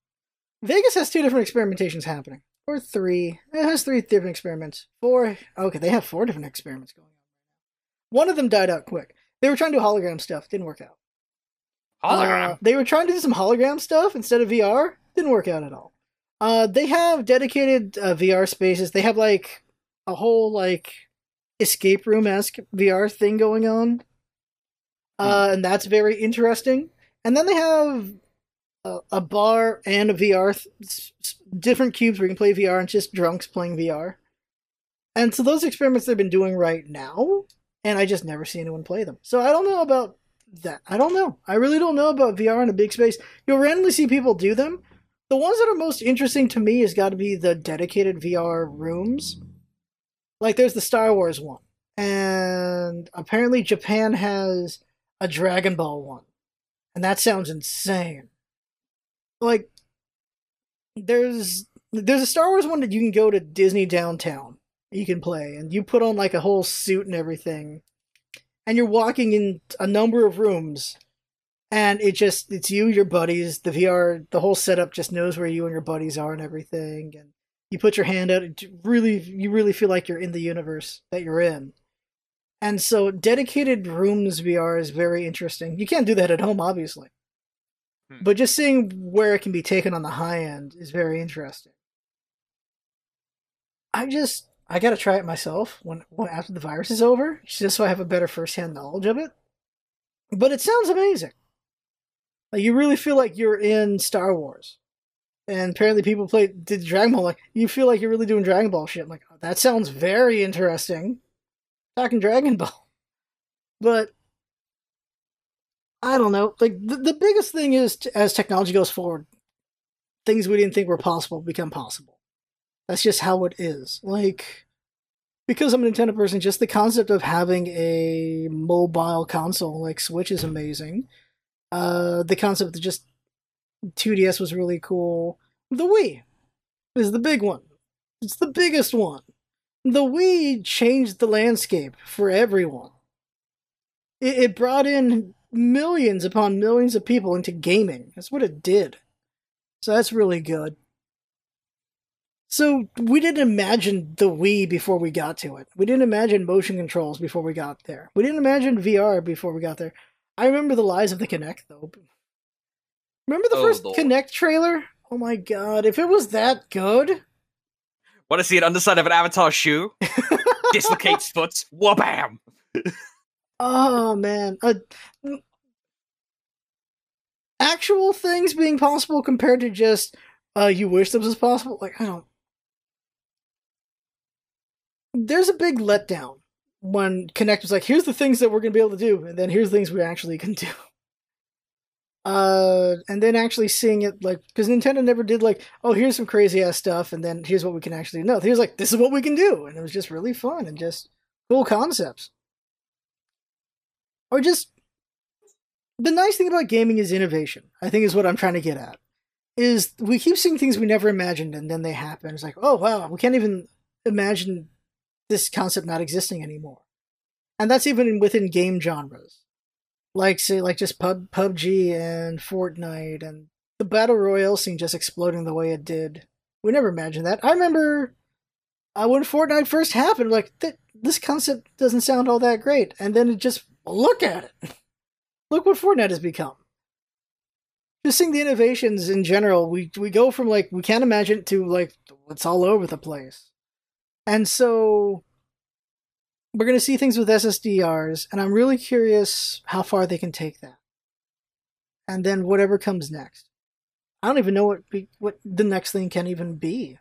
Vegas has two different experimentations happening, or three. It has three different experiments. Four. Okay, they have four different experiments going on. One of them died out quick. They were trying to do hologram stuff. Didn't work out. Hologram. Uh, they were trying to do some hologram stuff instead of VR. Didn't work out at all. Uh, they have dedicated uh, VR spaces. They have like a whole like escape room esque VR thing going on, uh, and that's very interesting. And then they have a, a bar and a VR, th- different cubes where you can play VR and just drunks playing VR. And so those experiments they've been doing right now, and I just never see anyone play them. So I don't know about that. I don't know. I really don't know about VR in a big space. You'll randomly see people do them. The ones that are most interesting to me has got to be the dedicated VR rooms. Like there's the Star Wars one, and apparently Japan has a Dragon Ball one, and that sounds insane. Like there's there's a Star Wars one that you can go to Disney downtown. You can play, and you put on like a whole suit and everything, and you're walking in a number of rooms, and it just it's you, your buddies, the VR, the whole setup just knows where you and your buddies are and everything, and you put your hand out, it really you really feel like you're in the universe that you're in. And so dedicated rooms VR is very interesting. You can't do that at home, obviously. Hmm. But just seeing where it can be taken on the high end is very interesting. I just I gotta try it myself when, when after the virus is over, just so I have a better first hand knowledge of it. But it sounds amazing. Like you really feel like you're in Star Wars. And apparently people play did Dragon Ball like you feel like you're really doing Dragon Ball shit. I'm like, oh, that sounds very interesting. Talking Dragon Ball. But I don't know. Like the, the biggest thing is t- as technology goes forward, things we didn't think were possible become possible. That's just how it is. Like because I'm a Nintendo person, just the concept of having a mobile console like Switch is amazing. Uh, the concept of just 2DS was really cool. The Wii is the big one. It's the biggest one. The Wii changed the landscape for everyone. It, it brought in millions upon millions of people into gaming. That's what it did. So that's really good. So we didn't imagine the Wii before we got to it. We didn't imagine motion controls before we got there. We didn't imagine VR before we got there. I remember the lies of the Kinect though. Remember the Oh, first Lord. Kinect trailer? Oh my god! If it was that good, Want to see an underside of an avatar shoe? Dislocates foot. Wabam! oh man, uh, actual things being possible compared to just uh, you wish this was possible. Like I don't. There's a big letdown when Kinect was like, "Here's the things that we're gonna be able to do," and then here's the things we actually can do. Uh, and then actually seeing it like because Nintendo never did like, oh, here's some crazy ass stuff, and then here's what we can actually do. No, he was like, this is what we can do, and it was just really fun and just cool concepts. Or just the nice thing about gaming is innovation. I think is what I'm trying to get at. Is we keep seeing things we never imagined, and then they happen. It's like, oh wow, we can't even imagine this concept not existing anymore. And that's even within game genres like say like just pub PUBG and Fortnite and the battle royale scene just exploding the way it did. We never imagined that. I remember uh, when Fortnite first happened, like th- this concept doesn't sound all that great, and then it just look at it. look what Fortnite has become. Just seeing the innovations in general, we we go from like we can't imagine it to like it's all over the place, and so we're going to see things with SSDRs, and I'm really curious how far they can take that. And then whatever comes next. I don't even know what be, what the next thing can even be.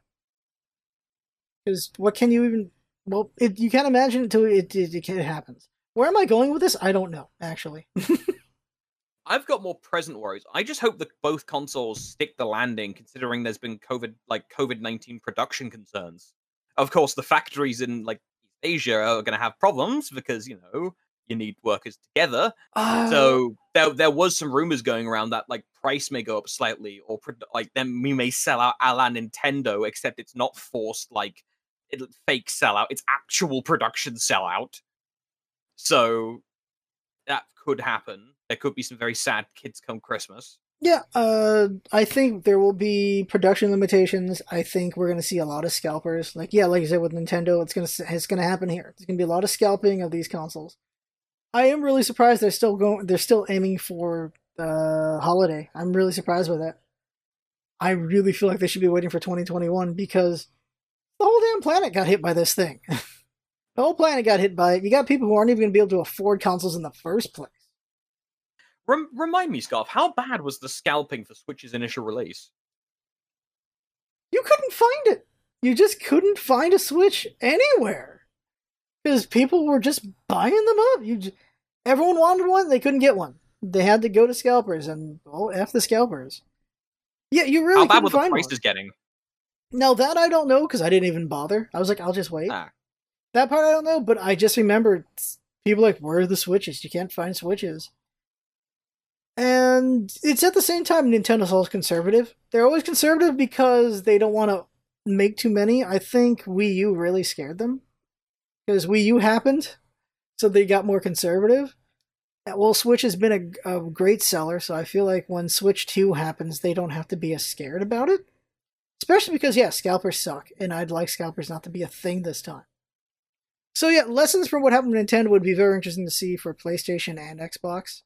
Because what can you even? Well, it, you can't imagine until it, it, it, it happens. Where am I going with this? I don't know, actually. I've got more present worries. I just hope that both consoles stick the landing, considering there's been COVID like COVID nineteen production concerns. Of course, the factories in like Asia are going to have problems because you know you need workers together. Uh, So there there was some rumors going around that like price may go up slightly, or like then we may sell out a la Nintendo, except it's not forced like it, fake sellout; it's actual production sellout. So that could happen. There could be some very sad kids come Christmas. Yeah, uh, I think there will be production limitations. I think we're going to see a lot of scalpers. Like, yeah, like you said with Nintendo, it's going to it's going to happen here. There's going to be a lot of scalping of these consoles. I am really surprised they're still going. They're still aiming for uh, holiday. I'm really surprised by that. I really feel like they should be waiting for 2021 because the whole damn planet got hit by this thing. the whole planet got hit by it. You got people who aren't even going to be able to afford consoles in the first place. Rem- remind me, Scarf, how bad was the scalping for Switch's initial release? you couldn't find it. You just couldn't find a Switch anywhere because people were just buying them up. You, j- everyone wanted one, they couldn't get one. They had to go to scalpers, and oh, f the scalpers. Yeah, you really how bad were the prices getting? Now that I don't know because I didn't even bother. I was like, I'll just wait. Ah. That part I don't know, but I just remember people like, where are the switches? You can't find switches. And it's at the same time Nintendo's always conservative. They're always conservative because they don't want to make too many. I think Wii U really scared them because Wii U happened, so they got more conservative. Well, Switch has been a, a great seller, so I feel like when Switch 2 happens, they don't have to be as scared about it. Especially because, yeah, scalpers suck, and I'd like scalpers not to be a thing this time. So, yeah, lessons from what happened with Nintendo would be very interesting to see for PlayStation and Xbox.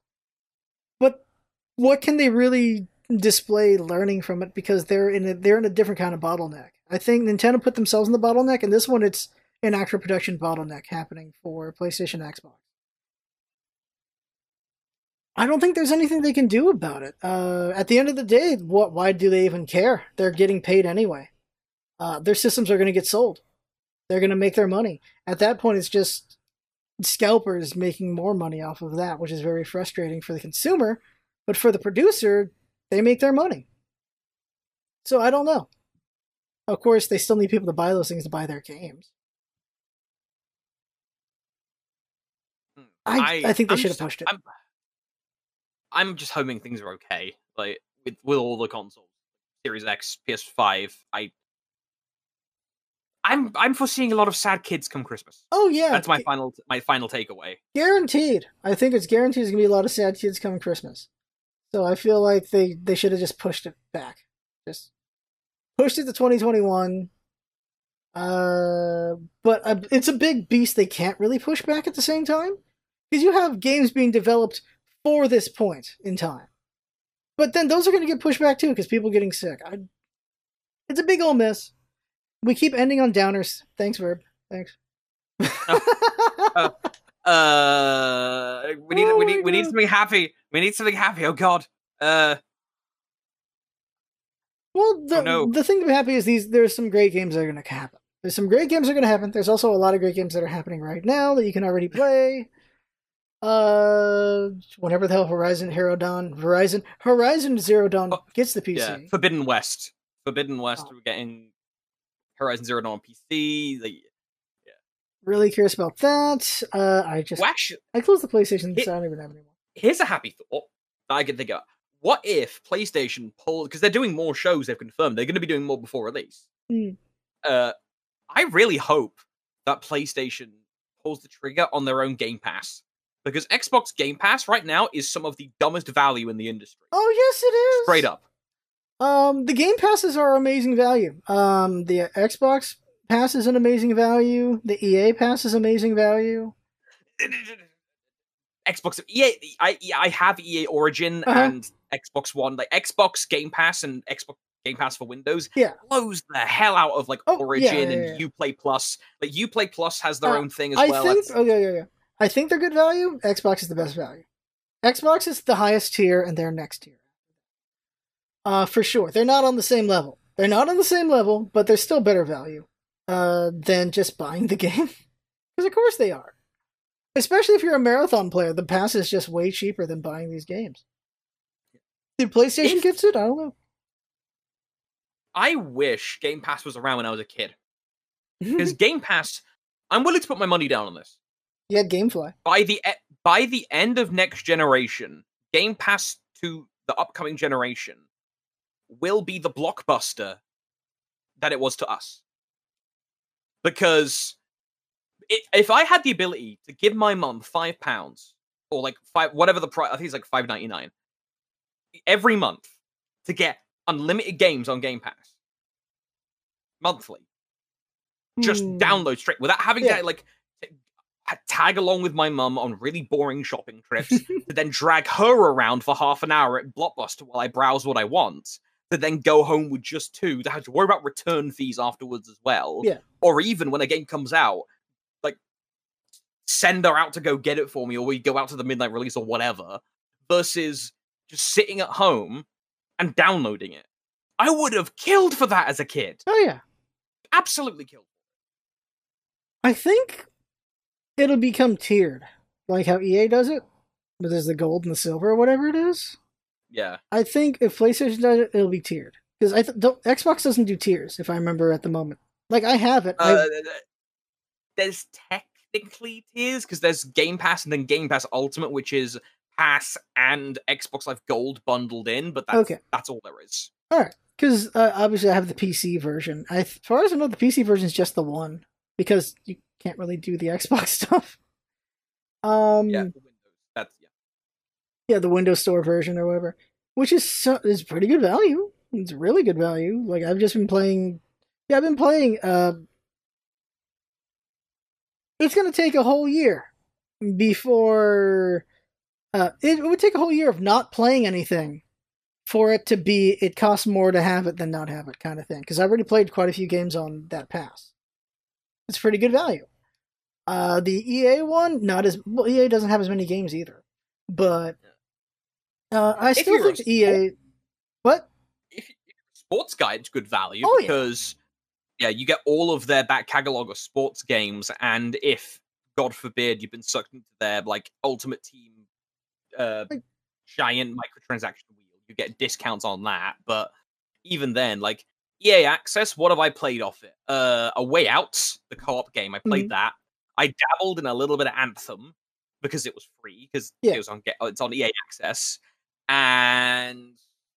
What can they really display learning from it? Because they're in a, they're in a different kind of bottleneck. I think Nintendo put themselves in the bottleneck, and this one it's an actual production bottleneck happening for PlayStation Xbox. I don't think there's anything they can do about it. Uh, at the end of the day, what? Why do they even care? They're getting paid anyway. Uh, their systems are going to get sold. They're going to make their money. At that point, it's just scalpers making more money off of that, which is very frustrating for the consumer. But for the producer, they make their money. So I don't know. Of course, they still need people to buy those things to buy their games. I, hmm. I, think they I'm should have pushed it. I'm, I'm just hoping things are okay. Like with with all the consoles, Series X, PS5. I, I'm I'm foreseeing a lot of sad kids come Christmas. oh yeah, That's my final my final takeaway. guaranteed. I think it's guaranteed there's gonna be a lot of sad kids coming Christmas. So I feel like they they should have just pushed it back, just pushed it to 2021. Uh, but uh, it's a big beast they can't really push back at the same time because you have games being developed for this point in time. But then those are going to get pushed back too because people getting sick. I, it's a big old mess. We keep ending on downers. Thanks, Verb. Thanks. uh, uh, we need Oh we need we need something happy. We need something happy. Oh God. Uh, Well, the, Oh, no. the thing to be happy is these. There's some great games that are going to happen. There's some great games that are going to happen. There's also a lot of great games that are happening right now that you can already play. Uh, whenever the hell Horizon Hero Dawn, Horizon Horizon Zero Dawn Oh, gets the PC. yeah. Forbidden West. Forbidden West. Oh. We're getting Horizon Zero Dawn on PC. The, Really curious about that. Uh, I just well, actually, I closed the PlayStation, It- so I don't even have anymore. here's a happy thought that I can think of. What if PlayStation pulled because they're doing more shows? They've confirmed they're going to be doing more before release. Hmm. Uh, I really hope that PlayStation pulls the trigger on their own Game Pass because Xbox Game Pass right now is some of the dumbest value in the industry. Oh yes, it is Straight up. Um, the game passes are amazing value. Um, the Xbox pass is an amazing value. The EA pass is amazing value. Xbox EA I I have EA Origin Uh-huh. and Xbox One like Xbox Game Pass and Xbox Game Pass for Windows Yeah. blows the hell out of like Oh, yeah, Origin yeah, and. Uplay Plus. Like Uplay Plus has their Uh, own thing as I well. think. Oh yeah, yeah, yeah. I think they're good value. Xbox is the best value. Xbox is the highest tier, and they're next tier. Uh, for sure. They're not on the same level. They're not on the same level, but they're still better value. Uh, than just buying the game. Because of course they are. Especially if you're a marathon player, the pass is just way cheaper than buying these games. Did PlayStation If- gets it? I don't know. I wish Game Pass was around when I was a kid. Because Game Pass, I'm willing to put my money down on this. had GameFly. By the e- by the end of next generation, Game Pass to the upcoming generation will be the blockbuster that it was to us. Because it, if I had the ability to give my mum five pounds or like five whatever the price, I think it's like five ninety nine every month to get unlimited games on Game Pass monthly, just Hmm. download straight without having Yeah. to like tag along with my mum on really boring shopping trips to then drag her around for half an hour at Blockbuster while I browse what I want. To then go home with just two, to have to worry about return fees afterwards as well. Yeah. Or even when a game comes out, like send her out to go get it for me, or we go out to the midnight release or whatever, versus just sitting at home and downloading it. I would have killed for that as a kid. Oh yeah. Absolutely killed. I think it'll become tiered, like how EA does it. But there's the gold and the silver or whatever it is. Yeah. I think if PlayStation does it, it'll be tiered because I th- don't, Xbox doesn't do tiers. If I remember at the moment, like I have it. Uh, I, there's technically tiers because there's Game Pass and then Game Pass Ultimate, which is Pass and Xbox Live Gold bundled in, but that's Okay. that's all there is. All right, because uh, obviously I have the PC version. I, as far as I know, the PC version is just the one because you can't really do the Xbox stuff. Um, Yeah, yeah, for Windows. That's yeah. the Windows Store version or whatever, which is so, is pretty good value. It's really good value. Like I've just been playing. Yeah, I've been playing. Uh, it's gonna take a whole year before. Uh, it would take a whole year of not playing anything for it to be. It costs more to have it than not have it, kind of thing. Because I've already played quite a few games on that pass. It's pretty good value. Uh, the EA one, not as well. EA doesn't have as many games either, but uh, I If still think EA. What? If, if sports guy, it's good value Oh, because yeah, you get all of their back catalog of sports games, and if God forbid you've been sucked into their like Ultimate Team uh, Like- giant microtransaction wheel, you get discounts on that. But even then, like EA Access, what have I played off it? Uh, A Way Out, the co-op game. I played Mm-hmm. that. I dabbled in a little bit of Anthem because it was free because Yeah. it was on it's on EA Access, and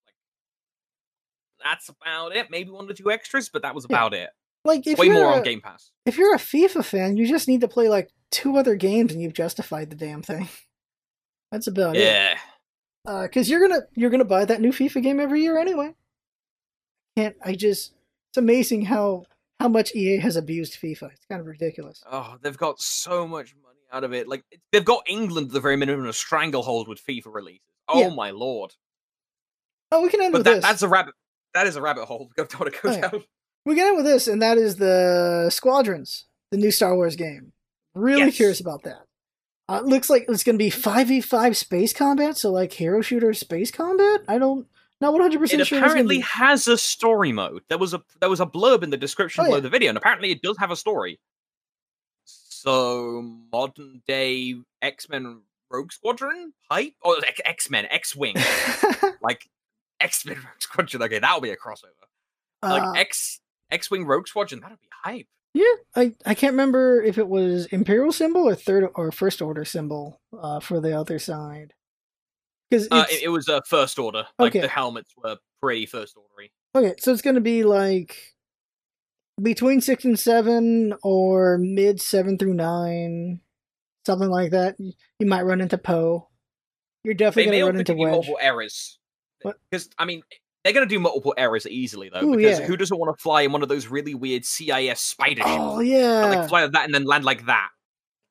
like that's about it. Maybe one or two extras, but that was Yeah. about it. Like Way more a, on Game Pass. if you're a FIFA fan, you just need to play like two other games and you've justified the damn thing. That's about it. Yeah. Uh, because you're gonna you're gonna buy that new FIFA game every year anyway. Can't I just? It's amazing how how much EA has abused FIFA. It's kind of ridiculous. Oh, they've got so much money out of it. Like they've got England at the very minimum in a stranglehold with FIFA releases. Oh Yeah. my lord! Oh, we can end But with that, this. that's a rabbit. That is a rabbit hole. Go to go Oh, yeah. down. We can end with this, and that is the Squadrons, the new Star Wars game. Really Yes. curious about that. Uh, looks like it's going to be 5v5 space combat, so like hero shooter space combat? I don't, not 100% It sure. it's apparently has a story mode. There was a there was a blurb in the description Oh, below yeah. the video, and apparently it does have a story. So modern day X Men Rogue Squadron hype, or X Men X Wing, like X Men Rogue Squadron. Okay, that'll be a crossover. Like Uh, X X Wing Rogue Squadron, that'll be hype. yeah, I, I can't remember if it was Imperial symbol or third or first order symbol uh, for the other side. Because Uh, it, it was a uh, first order. Like Okay. the helmets were pretty first ordery. Okay, so it's going to be like between six and seven, or mid seven through nine, something like that. You might run into Poe. You're definitely going to run into Wedge. multiple errors. Because I mean, they're going to do multiple errors easily though. Ooh, because yeah. who doesn't want to fly in one of those really weird CIS spider oh, ships? Oh yeah, like fly like that and then land like that.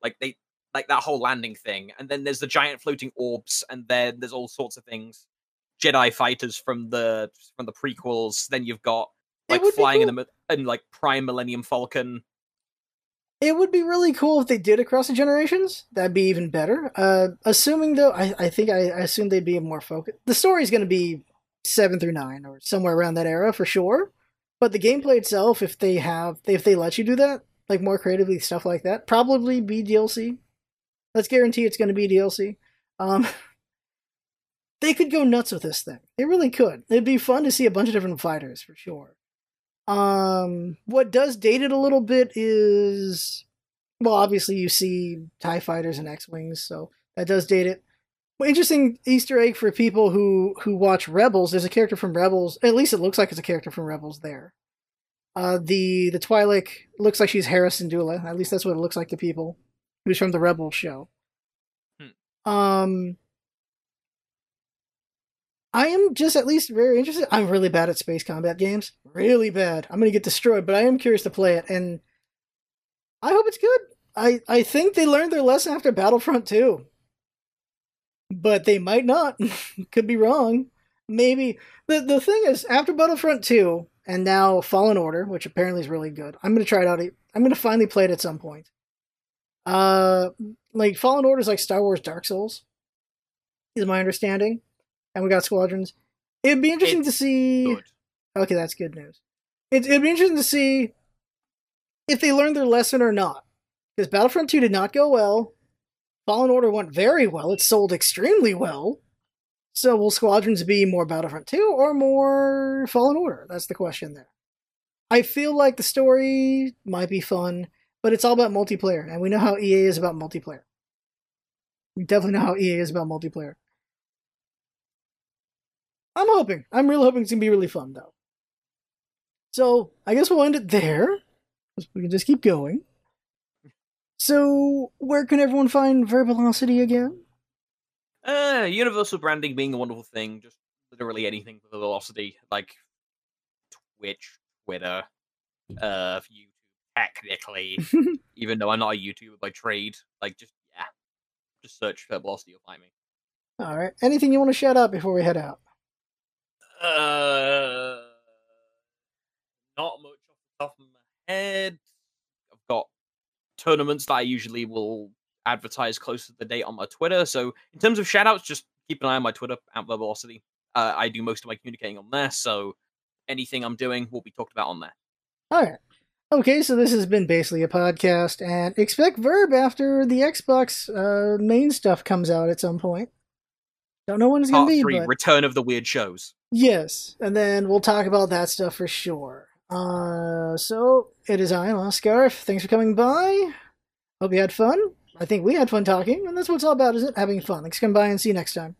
Like they like that whole landing thing. And then there's the giant floating orbs, and then there's all sorts of things. Jedi fighters from the from the prequels. Then you've got like flying in cool. the mi- in like Prime Millennium Falcon. It would be really cool if they did across the generations. That'd be even better. Uh, assuming though, I, I think I, I assume they'd be more focused. The story's going to be seven through nine or somewhere around that era for sure. But the gameplay itself, if they have, if they let you do that, like more creatively stuff like that, probably be DLC. Let's guarantee it's going to be DLC. Um, they could go nuts with this thing. They really could. It'd be fun to see a bunch of different fighters for sure. Um, what does date it a little bit is, well, obviously you see Tie fighters and X wings, so that does date it. Well, interesting Easter egg for people who who watch Rebels. There's a character from Rebels. At least it looks like it's a character from Rebels there. Uh, the the Twi'lek looks like she's Hera Syndulla. At least that's what it looks like to people who's from the Rebels show. Um, I am just at least very interested. I'm really bad at space combat games. Really bad. I'm gonna get destroyed, but I am curious to play it, and I hope it's good. I I think they learned their lesson after Battlefront 2. But they might not. Could be wrong. Maybe the the thing is after Battlefront 2 and now Fallen Order, which apparently is really good. I'm gonna try it out. I'm gonna finally play it at some point. Uh, like Fallen Order is like Star Wars Dark Souls, is my understanding, and we got Squadrons. It'd be interesting to see. Good. Okay, that's good news. It, it'd be interesting to see if they learned their lesson or not. Because Battlefront 2 did not go well. Fallen Order went very well. It sold extremely well. So will Squadrons be more Battlefront 2 or more Fallen Order? That's the question there. I feel like the story might be fun, but it's all about multiplayer, and we know how EA is about multiplayer. We definitely know how EA is about multiplayer. I'm hoping. I'm really hoping it's gonna be really fun though. So I guess we'll end it there. We can just keep going. So where can everyone find Verbulosity again? Uh, universal branding being a wonderful thing. Just literally anything with a velocity, like Twitch, Twitter, uh, YouTube. Technically, even though I'm not a YouTuber by trade, like just yeah, just search for velocity, you'll find me. All right. Anything you want to shout out before we head out? Uh, not much off the top of my head. I've got tournaments that I usually will advertise close to the date on my Twitter. So in terms of shoutouts, just keep an eye on my Twitter at Velocity. Uh, I do most of my communicating on there, so anything I'm doing will be talked about on there. All right. Okay, so this has been basically a podcast, and expect Verb after the Xbox uh, main stuff comes out at some point. Don't know when it's gonna Part be, three: but Return of the Weird Shows. Yes, and then we'll talk about that stuff for sure. Uh, so it is I, Oscar. Thanks for coming by. Hope you had fun. I think we had fun talking, and that's what it's all about, isn't it? Having fun. Thanks for coming by, and see you next time.